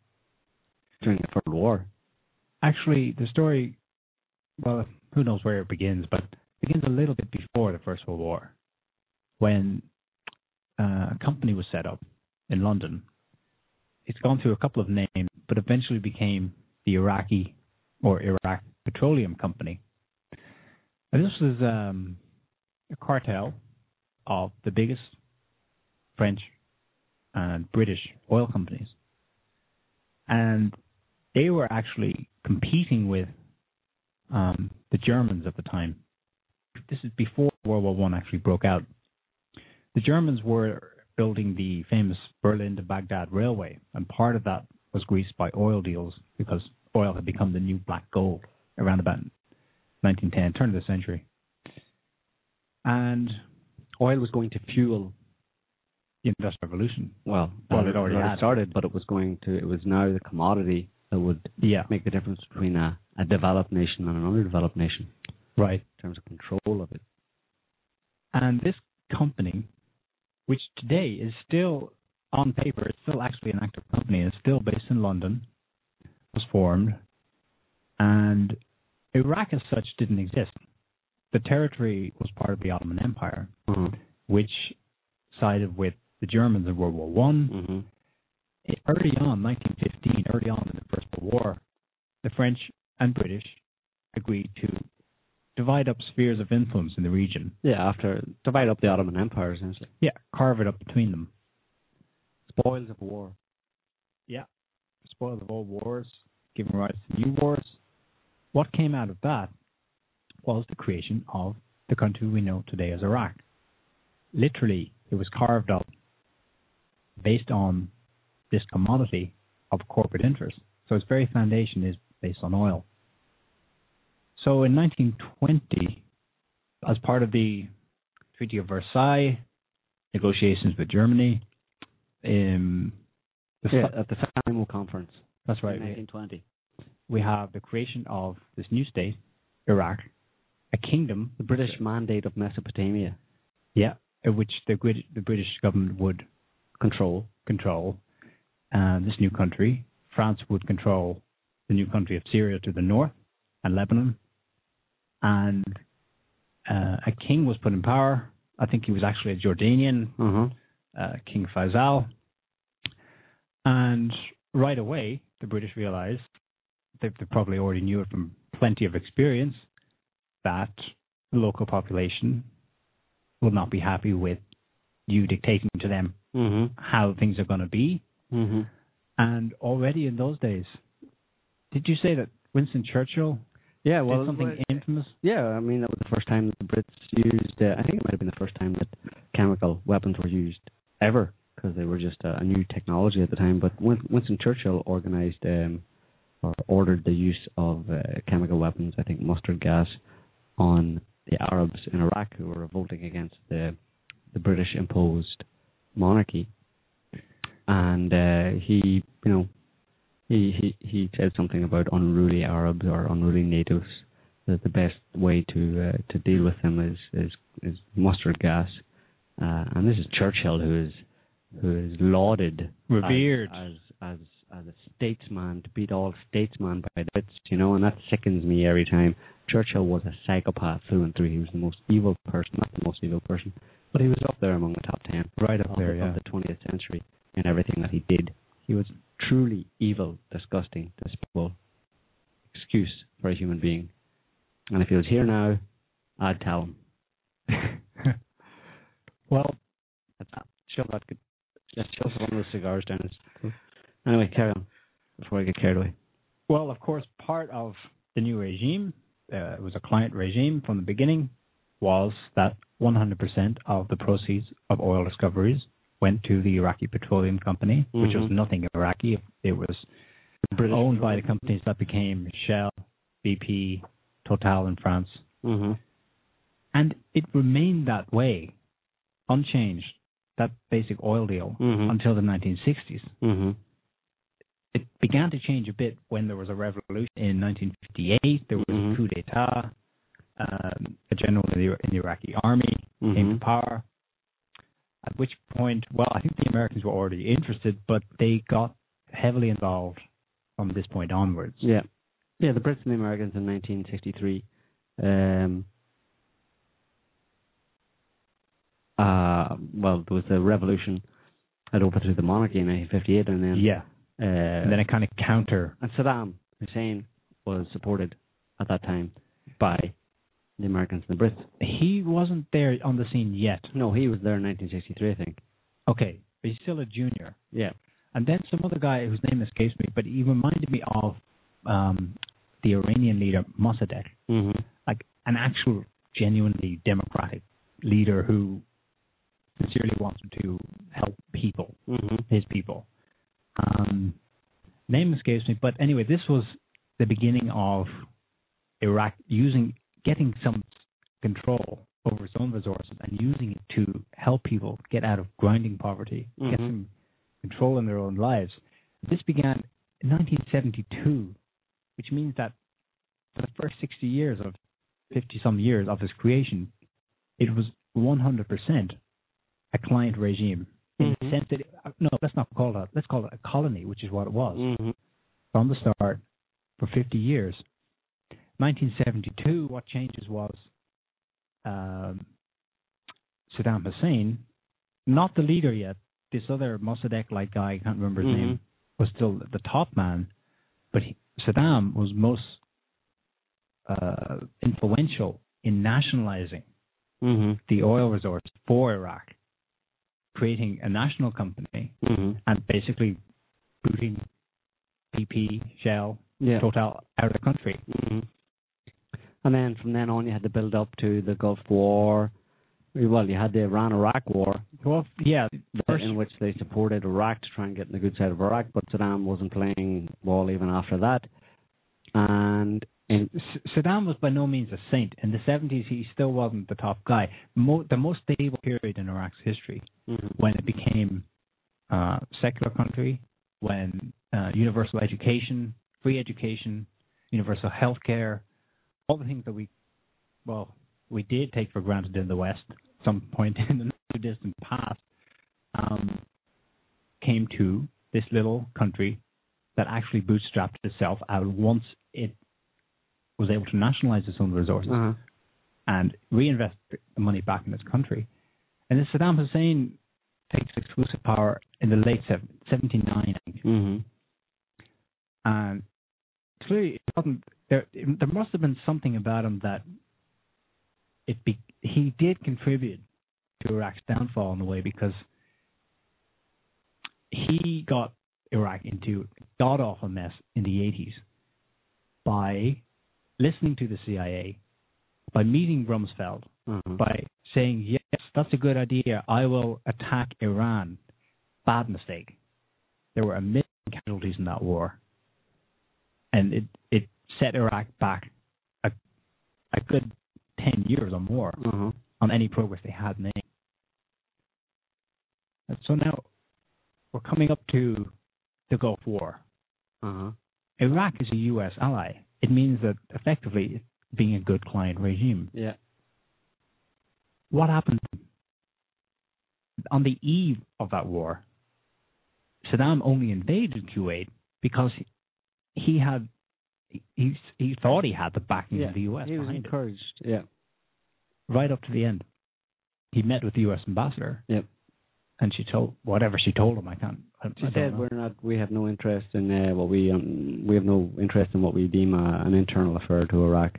during the First War. Actually, the story well, who knows where it begins, but it begins a little bit before the First World War, when uh, a company was set up in London. It's gone through a couple of names, but eventually became the Iraqi or Iraq Petroleum Company. And this was um, a cartel of the biggest French and British oil companies. And they were actually competing with um, the Germans at the time. This is before World War One actually broke out. The Germans were building the famous Berlin to Baghdad railway, and part of that was greased by oil deals because oil had become the new black gold around about 1910, turn of the century. And oil was going to fuel the industrial revolution. Well, well, it already had. started, but it was going to. It was now the commodity that would yeah. make the difference between a, a developed nation and an underdeveloped nation. Right. In terms of control of it. And this company, which today is still on paper, it's still actually an active company, it's still based in London, was formed, and Iraq as such didn't exist. The territory was part of the Ottoman Empire, mm-hmm. which sided with the Germans in World War One. Mm-hmm early on, 1915, early on in the First World War, the French and British agreed to divide up spheres of influence in the region. Yeah, after divide up the Ottoman Empire, essentially. Yeah, carve it up between them. Spoils of war. Yeah, spoils of all wars, giving rise to new wars. What came out of that was the creation of the country we know today as Iraq. Literally, it was carved up based on this commodity of corporate interest. So its very foundation is based on oil. So in 1920, as part of the Treaty of Versailles, negotiations with Germany. Um, the Yeah, at the conference. that's right. In 1920. we have the creation of this new state, Iraq, a kingdom, The British Mandate of Mesopotamia. yeah, which the the British government would Control. control uh, this new country. France would control the new country of Syria to the north and Lebanon. And uh, a king was put in power. I think he was actually a Jordanian, Uh-huh. uh, King Faisal. And right away, the British realized, they, they probably already knew it from plenty of experience, that the local population will not be happy with you dictating to them Mm-hmm. how things are going to be. Mm-hmm. And already in those days, did you say that Winston Churchill Yeah, well, did something well, infamous? yeah, I mean that was the first time that the Brits used. Uh, I think it might have been the first time that chemical weapons were used ever, because they were just a, a new technology at the time. But Winston Churchill organized um, or ordered the use of uh, chemical weapons. I think mustard gas on the Arabs in Iraq who were revolting against the the British imposed monarchy, and uh, he, you know, he, he he said something about unruly Arabs or unruly natives. That the best way to uh, to deal with them is is is mustard gas, uh, and this is Churchill who is who is lauded, Revered. as as as, as a statesman to beat all statesmen by the Brits, you know, and that sickens me every time. Churchill was a psychopath through and through. He was the most evil person, not the most evil person, but he was up there among the top ten Right up there, the, yeah. of the 20th century in everything that he did. He was truly evil, disgusting, despicable excuse for a human being. And if he was here now, I'd tell him. well, shove that. good- Let's shove one of those cigars down his. Anyway, carry on before I get carried away. well, of course, part of the new regime, uh, it was a client regime from the beginning, was that 100% of the proceeds of oil discoveries went to the Iraqi Petroleum Company, which was Mhm. nothing Iraqi. It was British owned by the companies that became Shell, BP, Total in France. Mm-hmm. And it remained that way, unchanged, that basic oil deal, Mhm. until the 1960s. Mm-hmm. It began to change a bit when there was a revolution in 1958. There was a coup d'etat. Um, a general in the, in the Iraqi army came Mhm. to power. At which point, well, I think the Americans were already interested, but they got heavily involved from this point onwards. Yeah. Yeah, the Brits and the Americans in 1963. Um, uh, well, there was a revolution that overthrew the monarchy in 1958, and then Yeah. uh, And then a kind of counter. and Saddam Hussein was supported at that time by the Americans and the Brits. He wasn't there on the scene yet. No, he was there in 1963, I think. Okay, but he's still a junior. Yeah. And then some other guy whose name escapes me, but he reminded me of um, the Iranian leader Mossadegh, Mm-hmm. like an actual, genuinely democratic leader who sincerely wants to help people, Mm-hmm. his people. Um, name escapes me, but anyway, this was the beginning of Iraq using, getting some control over its own resources and using it to help people get out of grinding poverty, get Mhm. some control in their own lives. This began in 1972, which means that for the first 60 years of 50 some years of its creation, it was 100% a client regime. In the Mhm. sense that, no, let's not call it, let's call it a colony, which is what it was Mm-hmm. from the start for 50 years. 1972, what changes was um, Saddam Hussein, not the leader yet, this other Mossadegh-like guy, I can't remember his Mhm. name, was still the top man, but he, Saddam was most uh, influential in nationalizing Mm-hmm. the oil resource for Iraq, creating a national company Mm-hmm. and basically booting BP, Shell, Yeah. Total out of the country. hmm And then from then on, you had to build up to the Gulf War. Well, you had the Iran-Iraq War, Well, yeah, the first, in which they supported Iraq to try and get in the good side of Iraq, but Saddam wasn't playing ball even after that. And S- Saddam was by no means a saint. In the 70s, he still wasn't the top guy. Mo- the most stable period in Iraq's history, Mhm. when it became a secular country, when uh, universal education, free education, universal health care, all the things that we, well, we did take for granted in the West at some point in the not too distant past, um, came to this little country that actually bootstrapped itself out once it was able to nationalize its own resources Uh-huh. and reinvest the money back in its country. And then Saddam Hussein takes exclusive power in the late sev- 79, I think. Mhm. And clearly, it wasn't there. There must have been something about him that it be, he did contribute to Iraq's downfall in a way because he got Iraq into god awful mess in the 80s by listening to the CIA, by meeting Rumsfeld, Mhm. by saying, yes, that's a good idea. I will attack Iran. Bad mistake. There were a million casualties in that war. And it, it set Iraq back a, a good 10 years or more Mhm. on any progress they had made. And so now we're coming up to the Gulf War. Uh-huh. Iraq is a U.S. ally. It means that effectively it's being a good client regime. Yeah. What happened on the eve of that war? Saddam only invaded Kuwait because he had he he thought he had the backing Yeah. of the U.S. He was behind it, encouraged. Yeah. right up to the end. He met with the U.S. ambassador. Yep. And she told whatever she told him. I can't. I, She I said know. we're not. We have no interest in uh, what we um, we have no interest in what we deem a, an internal affair to Iraq.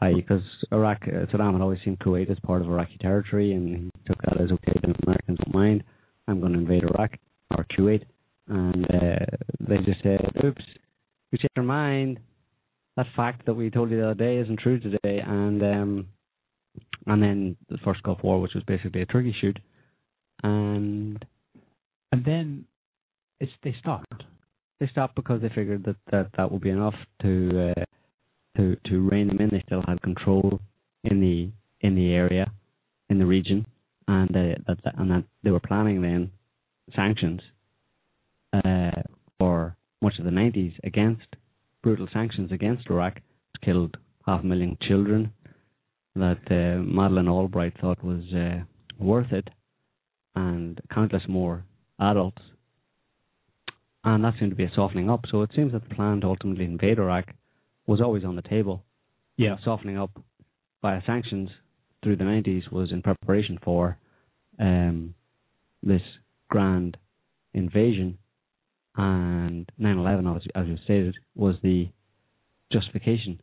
I because Iraq uh, Saddam had always seen Kuwait as part of Iraqi territory, and he took that as okay. The Americans don't mind. I'm going to invade Iraq or Kuwait, and uh, they just said, "Oops, we changed our mind. That fact that we told you the other day isn't true today." And um, and then the first Gulf War, which was basically a turkey shoot, and and then it's they stopped. they stopped because they figured that that, that would be enough to uh, to to rein them in. They still had control in the in the area, in the region, and uh, that that- and that they were planning then sanctions uh, for much of the 90s against brutal sanctions against Iraq, which killed half a million children. That uh, Madeleine Albright thought was uh, worth it, and countless more adults and that seemed to be a softening up. So it seems that the plan to ultimately invade Iraq was always on the table. Yeah. Softening up via sanctions through the 90s was in preparation for um, this grand invasion. And 9 11, as, as you stated, was the justification.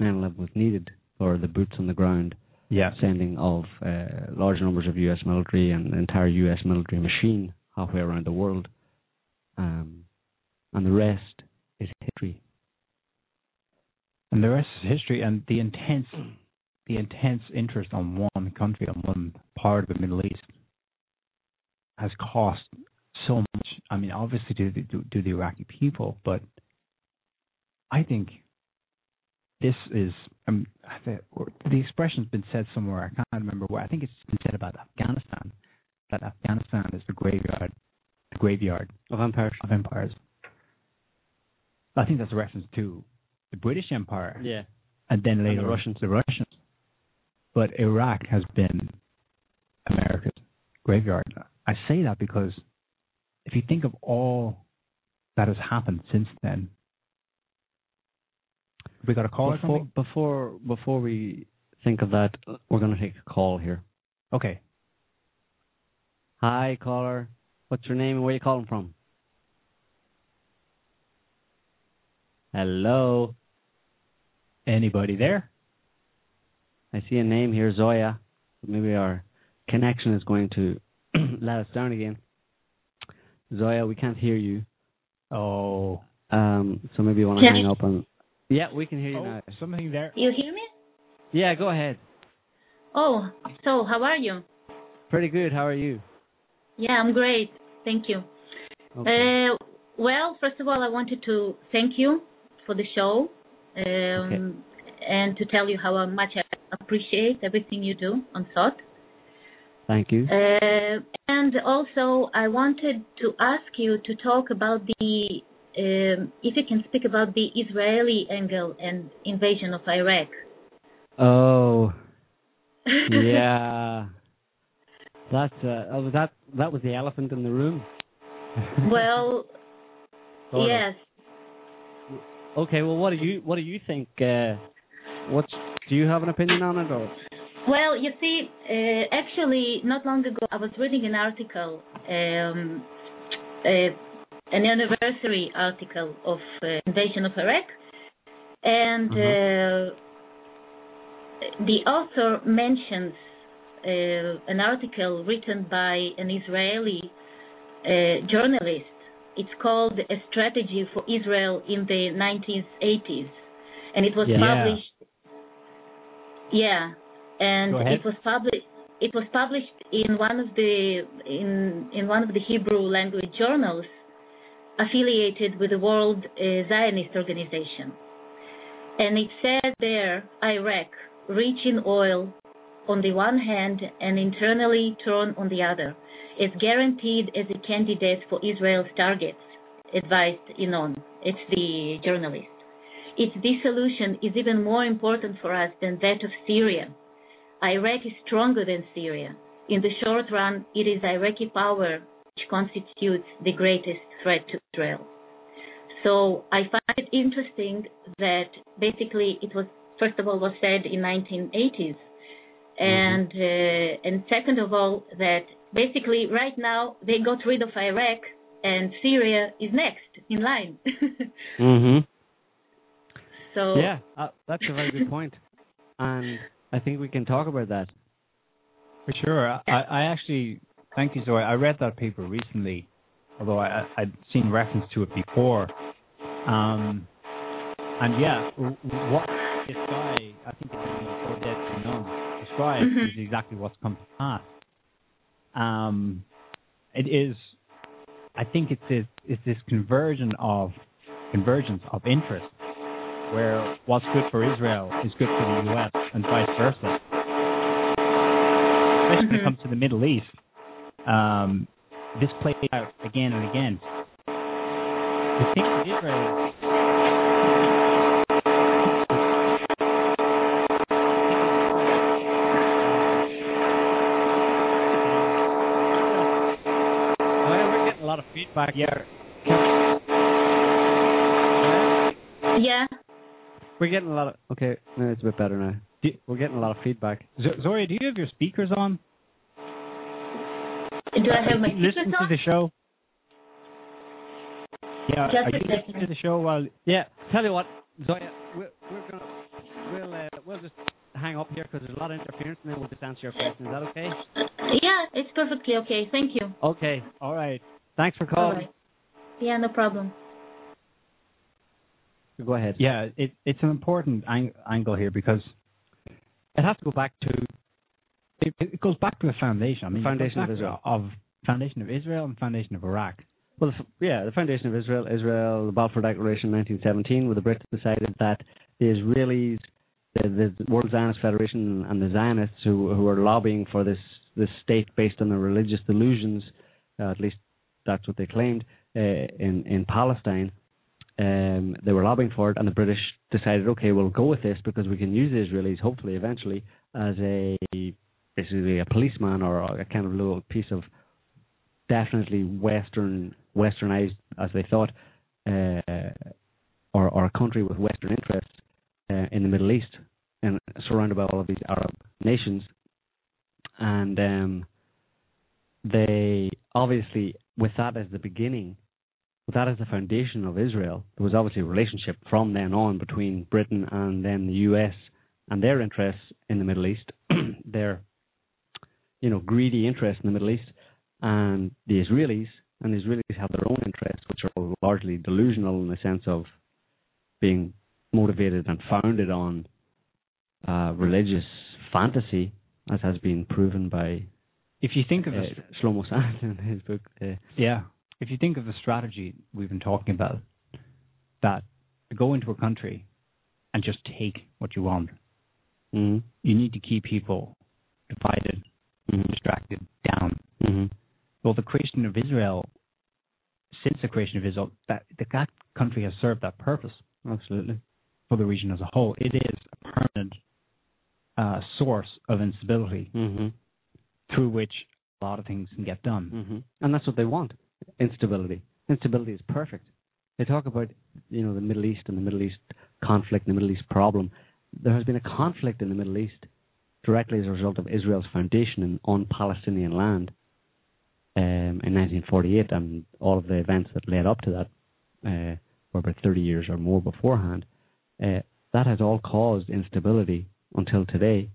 9 11 was needed for the boots on the ground Yeah. sending of uh, large numbers of U.S. military and the entire U.S. military machine halfway around the world. Um, and the rest is history. And the rest is history and the intense the intense interest on one country, on one part of the Middle East has cost so much. I mean, obviously to the, to, to the Iraqi people, but I think this is um, the, the expression's been said somewhere. I can't remember where. I think it's been said about Afghanistan that Afghanistan is the graveyard, the graveyard Of empires. of empires. I think that's a reference to the British Empire Yeah. and then later the later Russians. The Russians. But Iraq has been America's graveyard. I say that because if you think of all that has happened since then, we got a call Before, before before we think of that, we're going to take a call here. Okay. Hi, caller. What's your name and where you calling from? Hello. Anybody there? I see a name here, Zoya. Maybe our connection is going to let us down again. Zoya, we can't hear you. Oh. Um, so maybe you want to hang up on. Yeah, we can hear you Oh, now. something there. You hear me? Yeah, go ahead. Oh, so how are you? Pretty good. How are you? Yeah, I'm great. Thank you. Okay. Uh, well, first of all, I wanted to thank you for the show. Um, and to tell you how much I appreciate everything you do on SOTT. Thank you. Uh, and also, I wanted to ask you to talk about the, um, if you can speak about the Israeli angle and invasion of Iraq. Oh, yeah. That's uh, oh, was that that was the elephant in the room. well, Sort of. yes. Okay. Well, what do you what do you think? Uh, what's do you have an opinion on it or? Well, you see, uh, actually, not long ago, I was reading an article, um, uh, an anniversary article of uh, invasion of Iraq, and uh, the author mentions uh, an article written by an Israeli uh, journalist. It's called "A Strategy for Israel in the 1980s," and it was Yeah. published. Yeah, and it was published. It was published in one of the in in one of the Hebrew language journals affiliated with the World uh, Zionist Organization, and it said there Iraq, rich in oil on the one hand and internally torn on the other, is guaranteed as a candidate for Israel's targets, advised Yinon. It's the journalist. Its dissolution is even more important for us than that of Syria. Iraq is stronger than Syria. In the short run, it is Iraqi power which constitutes the greatest threat to Israel. So I find it interesting that basically it was first of all was said in 1980s, and uh, and second of all that basically right now they got rid of Iraq and Syria is next in line. Mm-hmm. so Yeah, uh, that's a very good point. point, and I think we can talk about that. For sure. I, I actually, thank you, Zoe. I read that paper recently, although I, I- I'd seen reference to it before. Um, and yeah, w- w- what this guy, I think it's Oded Yinon, described Mhm. is exactly what's come to pass. Um, it is, I think it's this, it's this conversion of convergence of interest, where what's good for Israel is good for the U.S. and vice versa especially when it comes to the Middle East, um, this played out again and again. The thing with Israel Well, we're getting a lot of feedback here. Yeah. We're getting a lot of. Okay, no, it's a bit better now. We're getting a lot of feedback. Z- Zoria, do you have your speakers on? Do I have my speakers Listen speakers to on? the show. Yeah, Just are you second. listening to the show while? Yeah, tell you what, Zoya, we're, we're gonna we'll uh, we'll just hang up here because there's a lot of interference, and then we'll just answer your question. Is that okay? Yeah, it's perfectly okay. Thank you. Okay. All right. Thanks for calling. right. Yeah, no problem. Go ahead. Yeah, it, it's an important ang- angle here because it has to go back to it, it goes back to the foundation. I mean, Foundation of Israel. of foundation of Israel and foundation of Iraq. Well, yeah, the foundation of Israel, Israel, the Balfour Declaration, 1917, where the Brits decided that the Israelis, the, the World Zionist Federation, and the Zionists who who are lobbying for this this state based on their religious delusions, uh, at least that's what they claimed uh, in in Palestine. Um, they were lobbying for it, and the British decided, okay, we'll go with this because we can use the Israelis, hopefully, eventually, as a basically a policeman or a kind of little piece of definitely Western, Westernized, as they thought, uh, or or a country with Western interests uh, in the Middle East and surrounded by all of these Arab nations, and um, they obviously, with that as the beginning, with that as the foundation of Israel, there was obviously a relationship from then on between Britain and then the U.S. and their interests in the Middle East, their you know greedy interests in the Middle East, and the Israelis, and the Israelis have their own interests, which are largely delusional in the sense of being motivated and founded on uh, religious fantasy, as has been proven by If you think of uh, this, Shlomo Sand in his book. Uh, Yeah. If you think of the strategy we've been talking about, that to go into a country and just take what you want. Mm-hmm. You need to keep people divided, Mm-hmm. distracted, down. Mm-hmm. Well, the creation of Israel, since the creation of Israel, that that country has served that purpose Absolutely. for the region as a whole. It is a permanent uh, source of instability Mm-hmm. through which a lot of things can get done. Mm-hmm. And that's what they want. Instability. Instability is perfect. They talk about, you know, the Middle East and the Middle East conflict, and the Middle East problem. There has been a conflict in the Middle East directly as a result of Israel's foundation in, on Palestinian land um, in 1948, and all of the events that led up to that uh, were about 30 years or more beforehand. Uh, that has all caused instability until today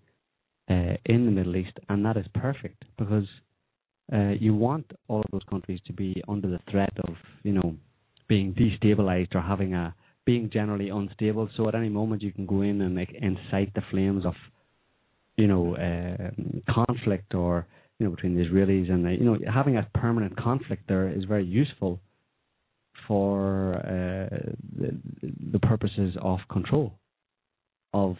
uh, in the Middle East, and that is perfect because you want all of those countries to be under the threat of, you know, being destabilized or having a being generally unstable. So at any moment you can go in and like, incite the flames of, you know, uh, conflict or you know between the Israelis and the, you know having a permanent conflict there is very useful for uh, the, the purposes of control of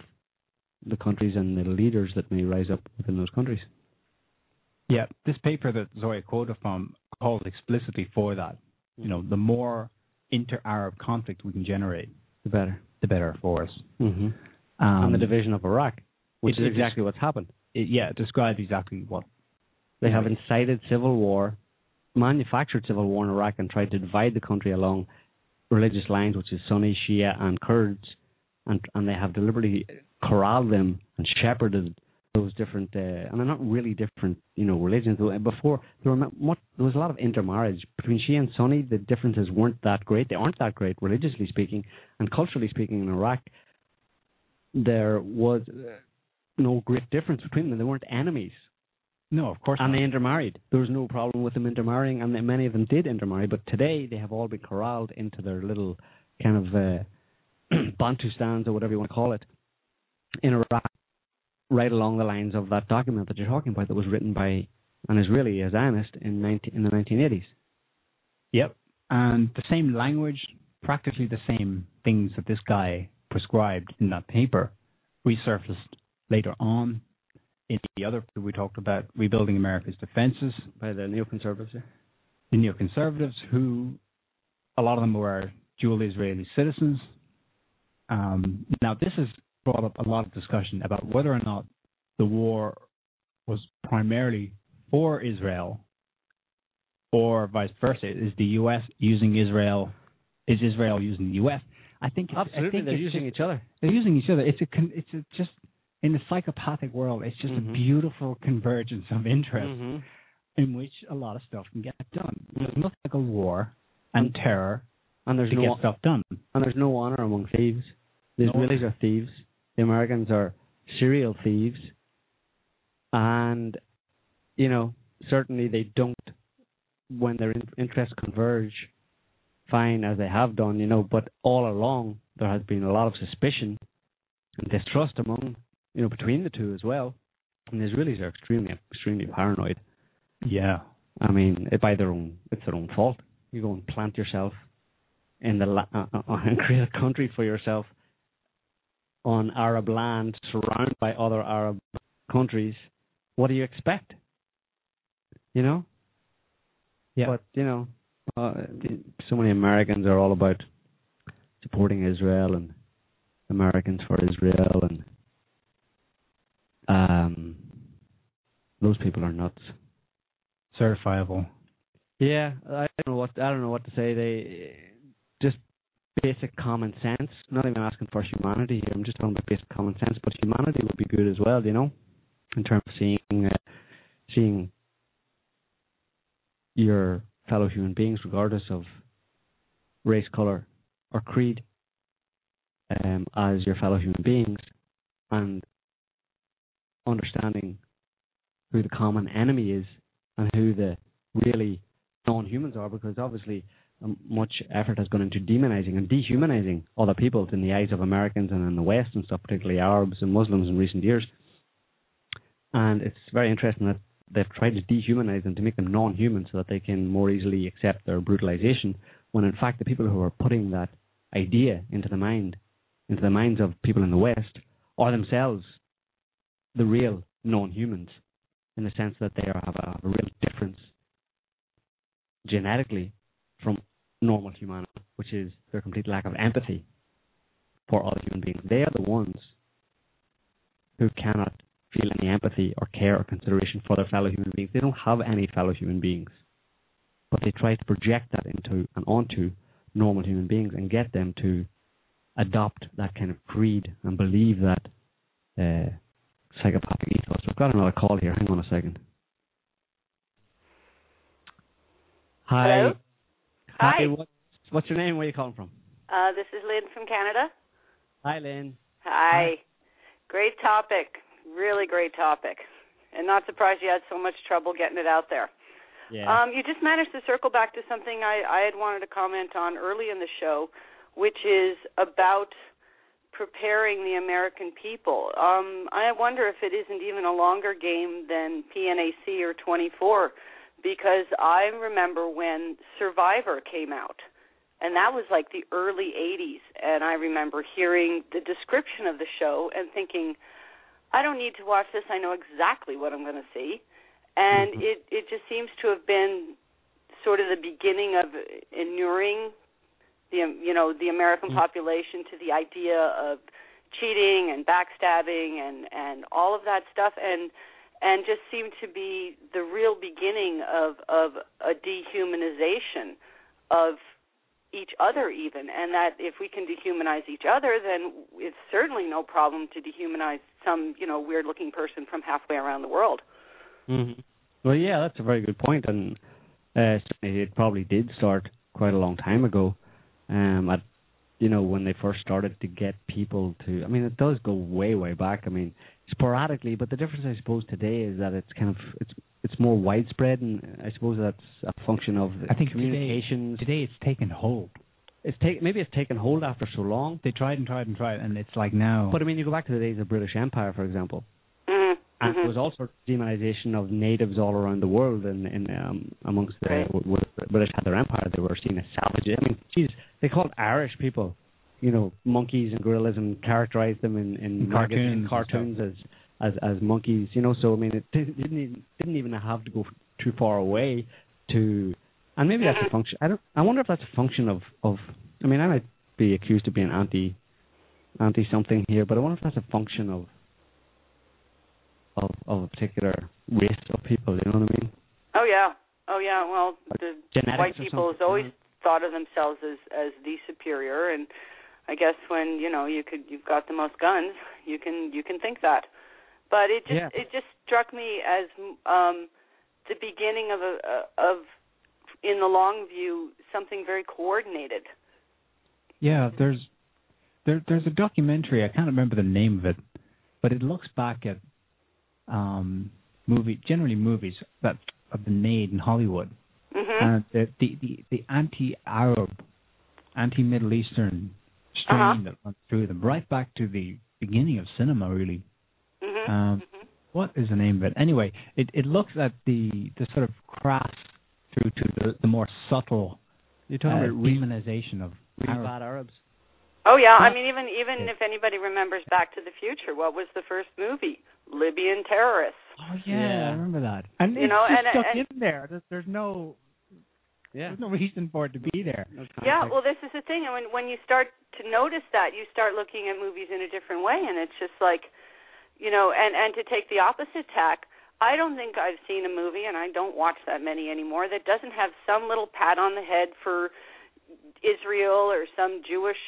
the countries and the leaders that may rise up within those countries. Yeah, this paper that Zoya quoted from calls explicitly for that. You know, the more inter-Arab conflict we can generate, The better. the better for us. Mm-hmm. Um, and the division of Iraq, which is exactly what's happened. it, yeah, it describes exactly what. They have incited civil war, manufactured civil war in Iraq, and tried to divide the country along religious lines, which is Sunni, Shia, and Kurds, and and they have deliberately corralled them and shepherded those different, uh, and they're not really different, you know, religions. Before there were much, there was a lot of intermarriage between Shia and Sunni. The differences weren't that great. They aren't that great, religiously speaking, and culturally speaking. In Iraq, there was uh, no great difference between them. They weren't enemies No, of course and not. they intermarried. There was no problem with them intermarrying, and many of them did intermarry. But today, they have all been corralled into their little kind of uh, Bantustans or whatever you want to call it in Iraq, right along the lines of that document that you're talking about that was written by an Israeli, a Zionist, in 19, in the 1980s. Yep. And the same language, practically the same things that this guy prescribed in that paper resurfaced later on in the other paper we talked about, Rebuilding America's Defenses, by the neoconservatives. Yeah? the neoconservatives, who a lot of them were dual Israeli citizens. Um, now, this has brought up a lot of discussion about whether or not the war was primarily for Israel or vice versa. Is the U.S. using Israel? Is Israel using the U.S.? I think it's, I Absolutely, think they're using just- each other. They're using each other. It's a it's a just in the psychopathic world. It's just Mhm. a beautiful convergence of interest Mhm. in which a lot of stuff can get done. There's nothing like a war and terror And there's to no get stuff done. and there's no honor among thieves. The No. Israelis are thieves. The Americans are serial thieves. And, you know, certainly they don't, when their interests converge, fine as they have done, you know, but all along there has been a lot of suspicion and distrust among, you know, between the two as well. And the Israelis are extremely, extremely paranoid. Yeah. I mean, by their own, it's their own fault. You go and plant yourself in the la- uh, uh, and create a country for yourself on Arab land, surrounded by other Arab countries. What do you expect? You know. Yeah. But you know, uh, so many Americans are all about supporting Israel and Americans for Israel, and um, those people are nuts. Certifiable. Yeah, I don't know what I don't know what to say. They just basic common sense. Not even asking for humanity here. I'm just talking about basic common sense. But humanity would be good as well, you know, in terms of seeing uh, seeing your fellow human beings, regardless of race, color, or creed, um, as your fellow human beings, and understanding who the common enemy is and who the really non-humans are because obviously much effort has gone into demonizing and dehumanizing other peoples in the eyes of Americans and in the West and stuff, particularly Arabs and Muslims in recent years. And it's very interesting that they've tried to dehumanize them to make them non-human so that they can more easily accept their brutalization. When in fact the people who are putting that idea into the mind into the minds of people in the West are themselves the real non humans in the sense that they have a real difference genetically from normal humanity, which is their complete lack of empathy for other human beings. They are the ones who cannot feel any empathy or care or consideration for their fellow human beings. They don't have any fellow human beings. But they try to project that into and onto normal human beings and get them to adopt that kind of creed and believe that uh, psychopathic ethos. We've got another call here. Hang on a second. Hi. Hello? Hi. Hi. What's, what's your name? Where are you calling from? Uh, this is Lynn from Canada. Hi, Lynn. Hi. Great topic. Really great topic. And not surprised you had so much trouble getting it out there. Yeah. Um, you just managed to circle back to something I, I had wanted to comment on early in the show, which is about preparing the American people. Um, I wonder if it isn't even a longer game than PNAC or 24, because I remember when Survivor came out, and that was like the early 80s, and I remember hearing the description of the show and thinking, I don't need to watch this. I know exactly what I'm going to see. And Mm-hmm. it it just seems to have been sort of the beginning of inuring the um, you know the American Mm-hmm. population to the idea of cheating and backstabbing and and all of that stuff and and just seemed to be the real beginning of of a dehumanization of each other even and that if we can dehumanize each other then it's certainly no problem to dehumanize some you know weird looking person from halfway around the world hmm Well, yeah, that's a very good point, and uh, it probably did start quite a long time ago. Um, at you know when they first started to get people to. I mean, it does go way, way back. I mean, sporadically, but the difference, I suppose, today is that it's kind of it's it's more widespread, and I suppose that's a function of I think communications. Today, today it's taken hold. It's take maybe it's taken hold after so long. They tried and tried and tried, and it's like now. But I mean, you go back to the days of the British Empire, for example. mm-hmm. and there was all sorts of demonization of natives all around the world, and, and um, amongst the Right. w- w- the British had their empire, they were seen as savages. I mean, geez, they called Irish people, you know, monkeys and gorillas, and characterized them in in, In cartoons and cartoons as as as monkeys, you know. So I mean, it didn't didn't even, didn't even have to go too far away to, and maybe that's a function. I don't. I wonder if that's a function of of. I mean, I might be accused of being anti anti something here, but I wonder if that's a function of of of a particular race of people. You know what I mean? Oh yeah, oh yeah. Well, the genetics white people has something, always yeah. thought of themselves as as the superior, and I guess when you know you could you've got the most guns, you can you can think that. But it just Yeah. it just struck me as um the beginning of a of in the long view something very coordinated. Yeah, there's there there's a documentary. I can't remember the name of it, but it looks back at um movie generally movies that have been made in Hollywood. Mhm. And the the the, the anti-Arab, anti-Middle Eastern strain Uh-huh. that runs through them, right back to the beginning of cinema, really. Mhm. Um, what is the name of it? Anyway, it it looks at the the sort of crass through to the the more subtle You're talking uh, about really, demonization of Arab. bad Arabs. Oh yeah, I mean even even if anybody remembers Back to the Future, what was the first movie? Libyan terrorists. Oh yeah, Yeah. I remember that. And You it's know, just and- stuck and- in there. There's, there's no Yeah. there's no reason for it to be there. No Yeah, well, this is the thing, and when when you start to notice that, you start looking at movies in a different way, and it's just like, you know, and and to take the opposite tack, I don't think I've seen a movie, and I don't watch that many anymore, that doesn't have some little pat on the head for Israel or some Jewish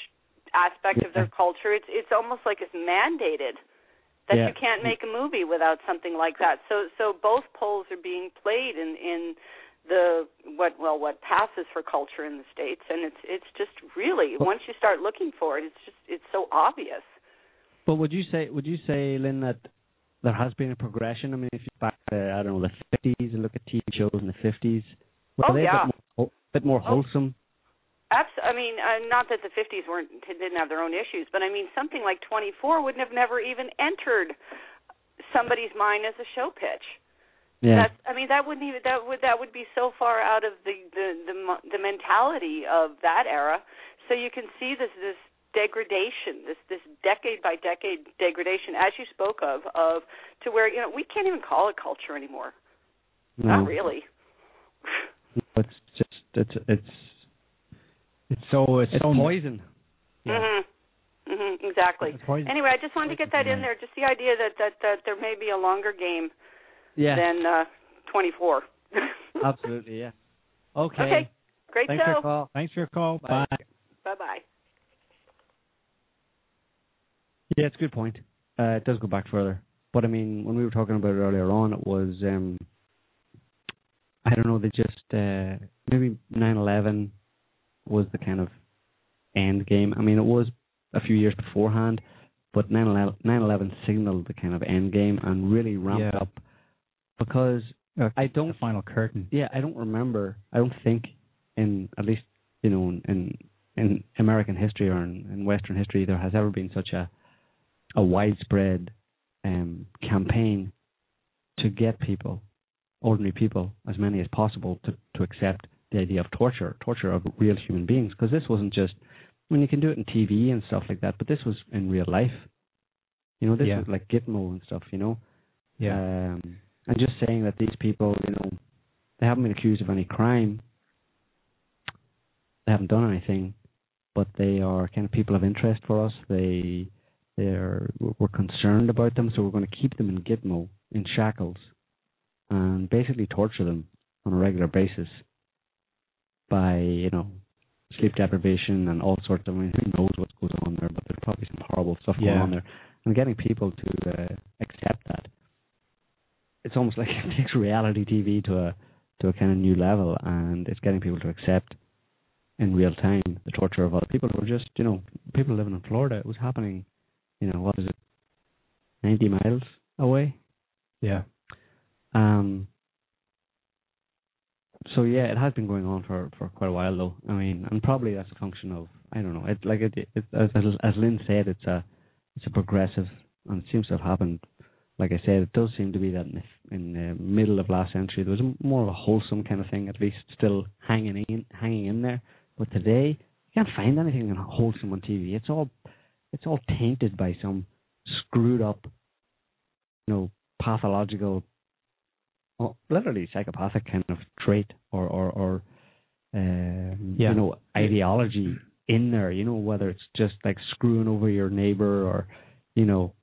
aspect of their culture. It's it's almost like it's mandated that Yeah. you can't make a movie without something like that. So so both poles are being played in in the what well what passes for culture in the states and it's it's just really once you start looking for it it's just it's so obvious But would you say would you say, Lynn, that there has been a progression? I mean, if you back to I don't know the fifties and look at TV shows in the fifties, were Oh, they yeah. a bit more, bit more Oh. wholesome? Abs- I mean, uh, not that the 50s weren't didn't have their own issues, but I mean, something like 24 wouldn't have never even entered somebody's mind as a show pitch. Yeah. That's, I mean, that wouldn't even that would that would be so far out of the the the, mo- the mentality of that era. So you can see this this degradation, this this decade by decade degradation, as you spoke of, of to where you know we can't even call it culture anymore. No. Not really. It's just it's it's it's so it's, it's so poison. Mhm. Mhm. Exactly. It's poison. Anyway, I just wanted to get that in there. Just the idea that that that there may be a longer game Yeah. than uh 24. Absolutely, yeah. Okay. Okay. Great Thanks for show. your call. Thanks for your call. Bye. Bye. Bye bye. Yeah, it's a good point. Uh, it does go back further. But I mean, when we were talking about it earlier on, it was um I don't know, they just uh maybe nine eleven was the kind of end game. I mean it was a few years beforehand, but 9/11 signaled the kind of end game and really ramped Yeah. up because Uh, I don't the final curtain. yeah, I don't remember. I don't think in at least you know in in American history or in, in Western history there has ever been such a a widespread um, campaign to get people, ordinary people, as many as possible, to to accept the idea of torture, torture of real human beings. Because this wasn't just I mean you can do it in TV and stuff like that, but this was in real life. You know, this Yeah. was like Gitmo and stuff. You know, Yeah. um, and just saying that these people, you know, they haven't been accused of any crime. They haven't done anything, but they are kind of people of interest for us. They, they're, we're concerned about them, so we're going to keep them in Gitmo, in shackles, and basically torture them on a regular basis by, you know, sleep deprivation and all sorts of. I mean, who knows what goes on there? But there's probably some horrible stuff going on there, and getting people to uh, accept that it's almost like it takes reality TV to a to a kind of new level, and it's getting people to accept in real time the torture of other people who are just you know people living in Florida. It was happening, you know, what is it, ninety miles away. Yeah. Um. So yeah, it has been going on for for quite a while though. I mean, and probably that's a function of I don't know. It like it, it as as as Lynn said, it's a it's a progressive, and it seems to have happened like I said, it does seem to be that in the, in the middle of last century there was a, more of a wholesome kind of thing, at least still hanging in, hanging in there. But today you can't find anything wholesome on TV. It's all it's all tainted by some screwed up, you know, pathological, well, literally psychopathic kind of trait or or or um, Yeah. you know ideology in there. You know, whether it's just like screwing over your neighbor or you know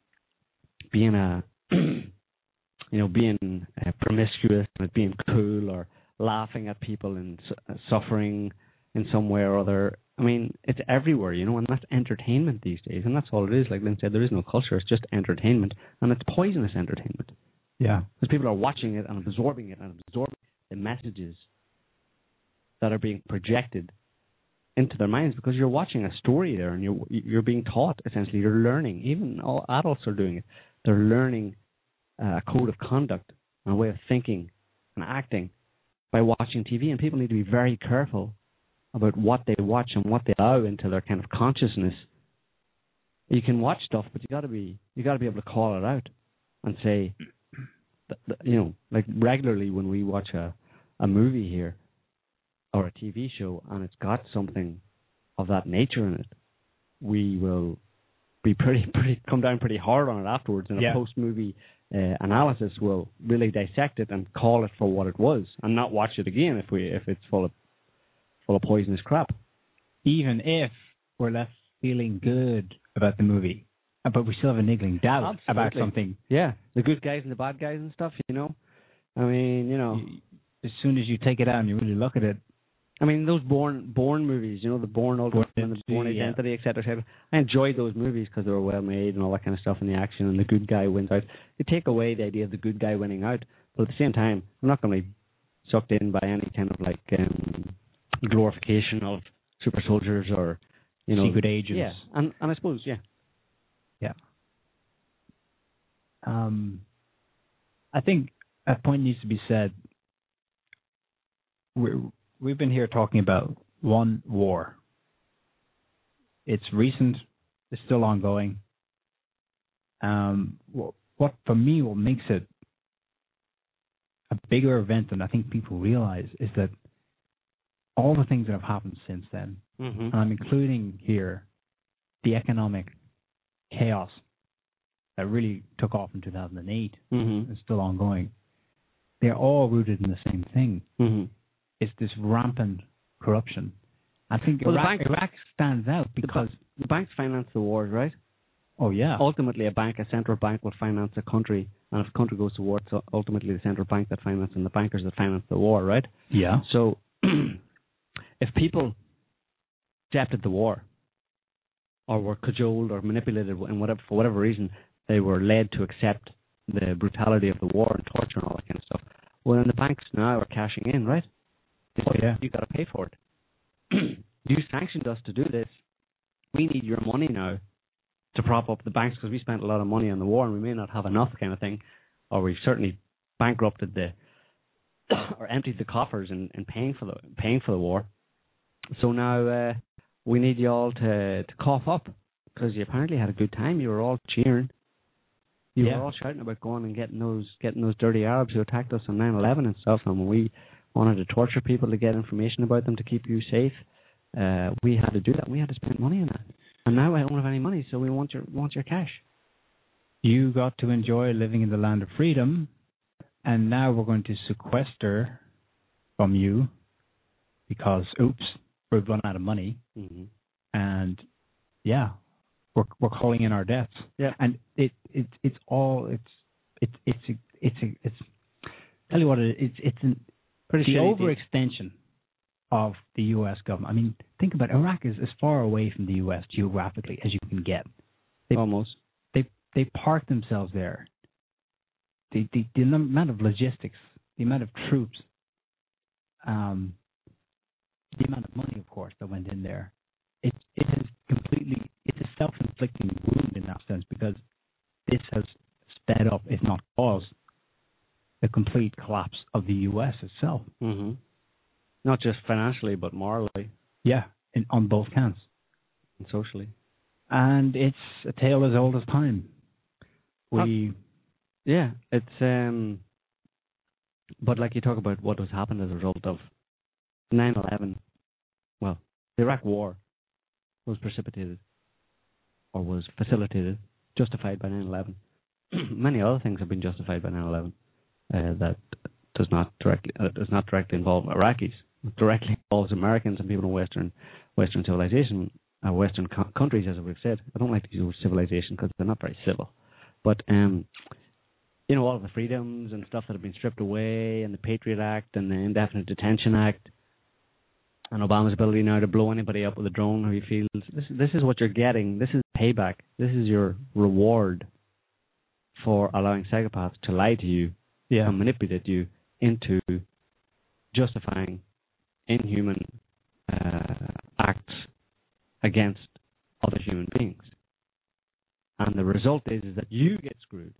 being a you know being uh, promiscuous and being cool or laughing at people and su- uh, suffering in some way or other. I mean, it's everywhere, you know, and that's entertainment these days, and that's all it is. Like Lynn said, there is no culture; it's just entertainment, and it's poisonous entertainment Yeah. because people are watching it and absorbing it and absorbing the messages that are being projected into their minds because you're watching a story there and you're you're being taught essentially you're learning even all adults are doing it they're learning uh, a code of conduct and a way of thinking and acting by watching TV and people need to be very careful about what they watch and what they allow into their kind of consciousness. You can watch stuff but you got to be you got to be able to call it out and say you know like regularly when we watch a a movie here or a TV show and it's got something of that nature in it, we will be pretty pretty come down pretty hard on it afterwards and Yeah. a post movie uh, analysis will really dissect it and call it for what it was and not watch it again if we if it's full of full of poisonous crap. Even if we're left feeling good about the movie, uh, but we still have a niggling doubt about something. Yeah, the good guys and the bad guys and stuff, you know. I mean, you know, As soon as you take it out and you really look at it, I mean, those Bourne Bourne movies, you know, the Bourne ultimate and the Identity, Bourne yeah. identity, et cetera, et cetera. I enjoyed those movies because they were well made and all that kind of stuff, and the action and the good guy wins out. You take away the idea of the good guy winning out, but at the same time, I'm not going to be sucked in by any kind of like um, glorification of super soldiers or you know Secret agents. Yeah, and and I suppose yeah, Yeah. Um, I think a point needs to be said. We're, we've been here talking about one war. It's recent. It's still ongoing. Um, what, what for me, what makes it a bigger event than I think people realize is that all the things that have happened since then, mm-hmm. and I'm including here the economic chaos that really took off in 2008 Mhm. is still ongoing. They're all rooted in the same thing. Mhm. It's this rampant corruption. I think Well, the Iraq, bank- Iraq stands out because the banks finance the wars, right? oh yeah, Ultimately, a bank, a central bank, will finance a country, and if a country goes to war, it's ultimately the central bank that finances and the bankers that finance the war, right? yeah, So, if people accepted the war, or were cajoled or manipulated, and whatever for whatever reason, they were led to accept the brutality of the war and torture and all that kind of stuff. Well, then the banks now are cashing in, right? Oh, yeah. you've got to pay for it. you sanctioned us to do this. We need your money now to prop up the banks because we spent a lot of money on the war and we may not have enough, kind of thing, or we've certainly bankrupted the or emptied the coffers in, in paying for the paying for the war. So now uh, we need you all to to cough up because you apparently had a good time. You were all cheering. You Yeah. were all shouting about going and getting those getting those dirty Arabs who attacked us on 9/11 and stuff. And we wanted to torture people to get information about them to keep you safe, uh, we had to do that. We had to spend money on that. And now I don't have any money, so we want your want your cash. you got to enjoy living in the land of freedom, and now we're going to sequester from you because oops, we've run out of money, Mm-hmm. and yeah, we're we're calling in our debts. Yeah. and it it it's all it's it's it's a, it's a, it's tell you what it it's it's an Pretty the overextension of the U.S. government. I mean, think about it. Iraq is as far away from the U.S. geographically as you can get. They, Almost. They they park themselves there. The, the the amount of logistics, the amount of troops, um, the amount of money, of course, that went in there. It it has completely it's a self-inflicting wound in that sense because this has sped up, if not caused, the complete collapse of the U.S. itself. Mm-hmm. Not just financially, but morally Yeah, in, on both counts. and socially. And it's a tale as old as time. We Yeah, it's um. But like you talk about what has happened as a result of 9/11, well, the Iraq War was precipitated or was facilitated, justified by 9/11. Many other things have been justified by 9/11 uh, that does not directly uh, does not directly involve Iraqis. It directly involves Americans and people in Western Western civilization, uh, Western co- countries, as we've said. I don't like to use civilization because they're not very civil, but um, you know all of the freedoms and stuff that have been stripped away, and the Patriot Act and the Indefinite Detention Act, and Obama's ability now to blow anybody up with a drone who he feels. This this is what you're getting. This is payback. This is your reward for allowing psychopaths to lie to you yeah and manipulate you into justifying inhuman uh, acts against other human beings. And the result is, is that you get screwed.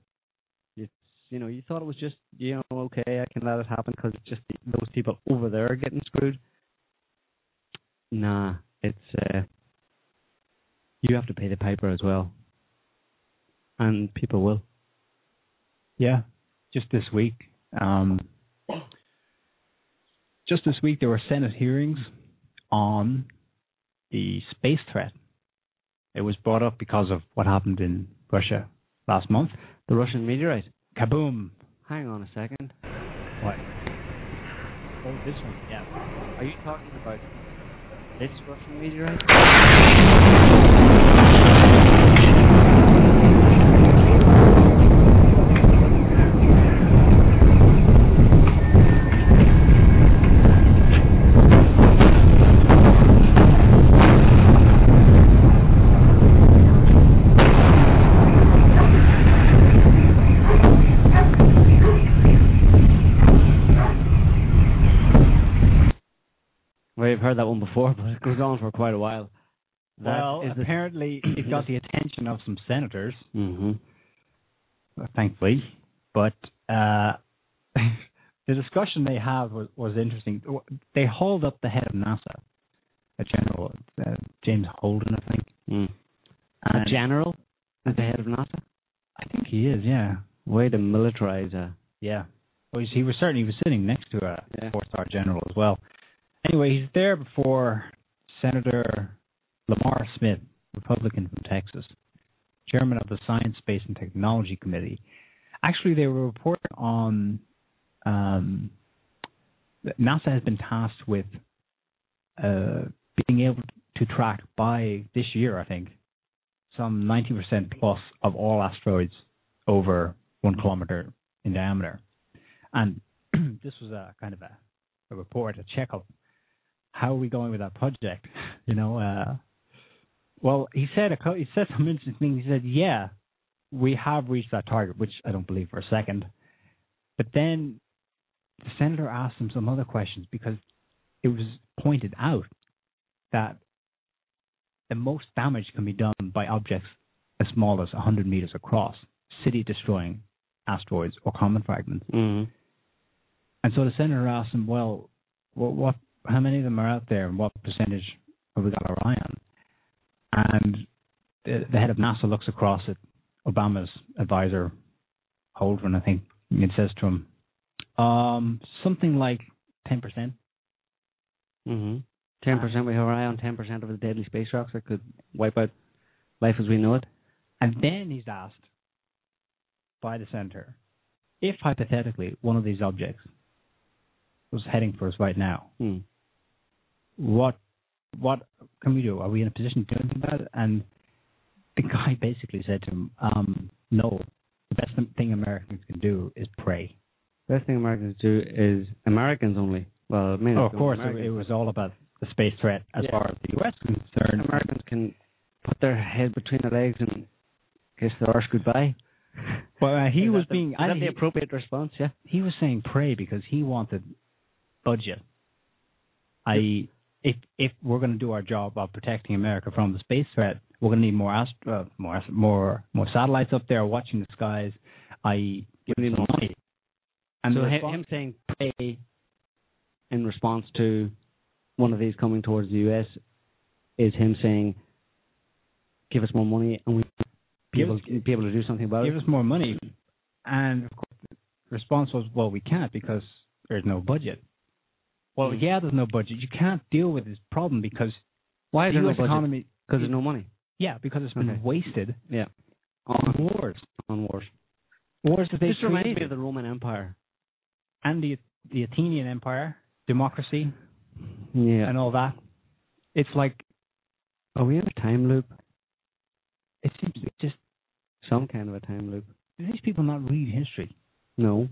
It's, you know, you thought it was just, you know, okay, I can let it happen because it's just those people over there are getting screwed. Nah, it's, uh, you have to pay the piper as well. And people will. Yeah, just this week. Um, just this week, there were Senate hearings on the space threat. It was brought up because of what happened in Russia last month. The Russian meteorite. Kaboom! Hang on a second. What? Oh, this one. Yeah. Are you talking about this Russian meteorite? Heard that one before, but it goes on for quite a while. That well, apparently it got the attention of some senators, Mhm. uh, thankfully. But uh, the discussion they had was, was interesting. They hauled up the head of NASA, a general, uh, James Holden, I think. Mm. A general at the head of NASA? I think he is, yeah. Way to militarize a. Yeah. Well, he was certainly he was sitting next to a Yeah. four-star general as well. Anyway, he's there before Senator Lamar Smith, Republican from Texas, chairman of the Science, Space, and Technology Committee. Actually, they were reporting on um, NASA has been tasked with uh, being able to track by this year, I think, some 90% plus of all asteroids over one kilometer in diameter. And this was a kind of a, a report, a checkup. How are we going with that project? You know, uh, well, he said a, he said some interesting things. He said, "Yeah, we have reached that target," which I don't believe for a second. But then the senator asked him some other questions because it was pointed out that the most damage can be done by objects as small as 100 meters across, city destroying asteroids or comet fragments. Mm-hmm. And so the senator asked him, well, what, what, how many of them are out there and what percentage have we got our eye on? And the, the head of NASA looks across at Obama's advisor, Holdren, I think, and says to him, um, something like 10%. Mm-hmm. Ten percent. We have our eye on ten percent of the deadly space rocks that could wipe out life as we know it. And then he's asked by the center if hypothetically one of these objects was heading for us right now. Hmm. What what can we do? Are we in a position to do anything about it? And the guy basically said to him, um, "No. The best thing Americans can do is pray." Best thing Americans do is Americans only. Well, I mean, oh, of course, it, it was all about the space threat as Yeah. far as the U.S. is concerned. Americans can put their head between their legs and kiss their arse goodbye. Well, uh, he was that the- being. I that the appropriate response? Yeah. He was saying pray because he wanted budget. I if if we're going to do our job of protecting America from the space threat, we're going to need more uh, more more more satellites up there watching the skies. I give need more money. And so him, him saying pray in response to one of these coming towards the U.S. is him saying, "Give us more money, and we be able us- be able to do something about give it." Give us more money. And of course, the response was, well, we can't because there's no budget. Well, yeah, there's no budget. You can't deal with this problem because Why is the there no U.S. budget? economy Because there's no money. Yeah, because it's been Okay. wasted Yeah. on wars. On wars. Wars that they This reminds me created. of the Roman Empire. and the the Athenian Empire, democracy, Yeah. and all that. It's like Are we in a time loop? it seems to just Some kind of a time loop. do these people not read history? No.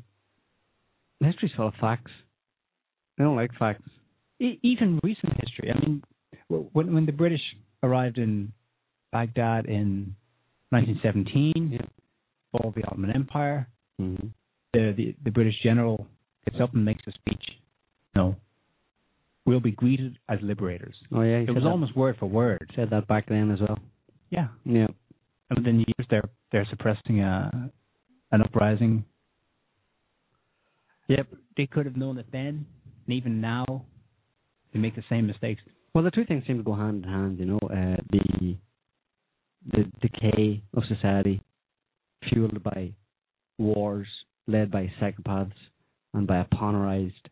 History's full of facts. They don't like facts. E- even recent history. I mean, when when the British arrived in Baghdad in 1917, Yeah. fall of the Ottoman Empire, Mm-hmm. the, the the British general gets up and makes a speech. No, we'll be greeted as liberators. Oh yeah, It was that- almost word for word. said that back then as well. Yeah, Yeah. and then years they're they're suppressing a an uprising. Yep, they could have known it then, and even now, they make the same mistakes. Well, the two things seem to go hand in hand. You know, uh, the the decay of society, fueled by wars, led by psychopaths, and by a polarized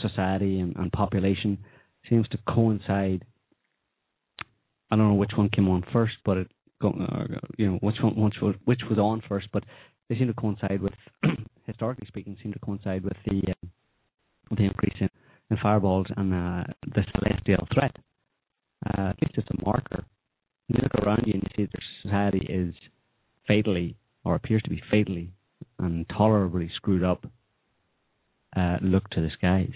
society and, and population, seems to coincide. I don't know which one came on first, but it, uh, you know, which one, which was, which was on first, but they seem to coincide with, historically speaking, seem to coincide with the uh, the increase in, in fireballs and uh, the celestial threat. Uh, at least it's a marker. You look around you and you see that society is fatally, or appears to be fatally, and tolerably screwed up. Uh, look to the skies.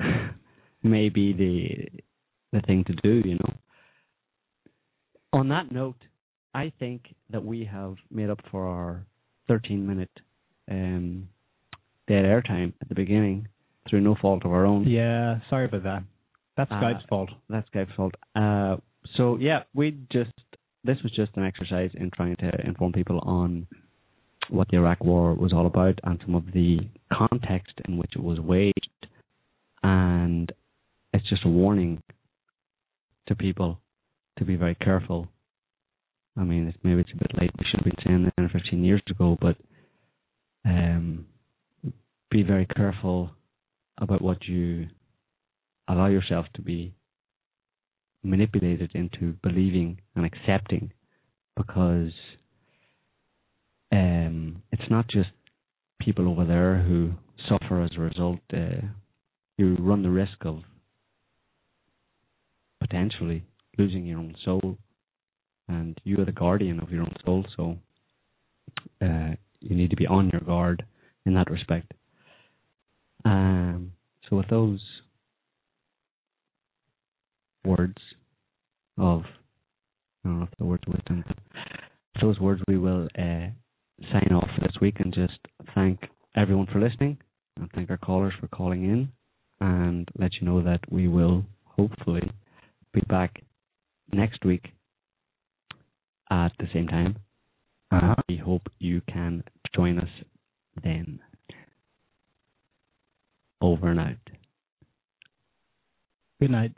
Maybe the the thing to do, you know. On that note, I think that we have made up for our 13 minute um, dead air time at the beginning through no fault of our own. Yeah, sorry about that. That's Uh, Skype's fault. That's Skype's fault. Uh, so yeah, we just this was just an exercise in trying to inform people on what the Iraq War was all about and some of the context in which it was waged, and it's just a warning to people to be very careful. I mean, it's, maybe it's a bit late. We should have been saying that 15 years ago, but um, be very careful about what you allow yourself to be manipulated into believing and accepting because um, it's not just people over there who suffer as a result. Uh, you run the risk of potentially losing your own soul, and you are the guardian of your own soul. So uh, you need to be on your guard in that respect. Um, so with those words of I don't know if the words wisdom, those words we will uh, sign off for this week and just thank everyone for listening and thank our callers for calling in and let you know that we will hopefully be back next week at the same time. Uh-huh. We hope you can join us then. Over and out. Good night.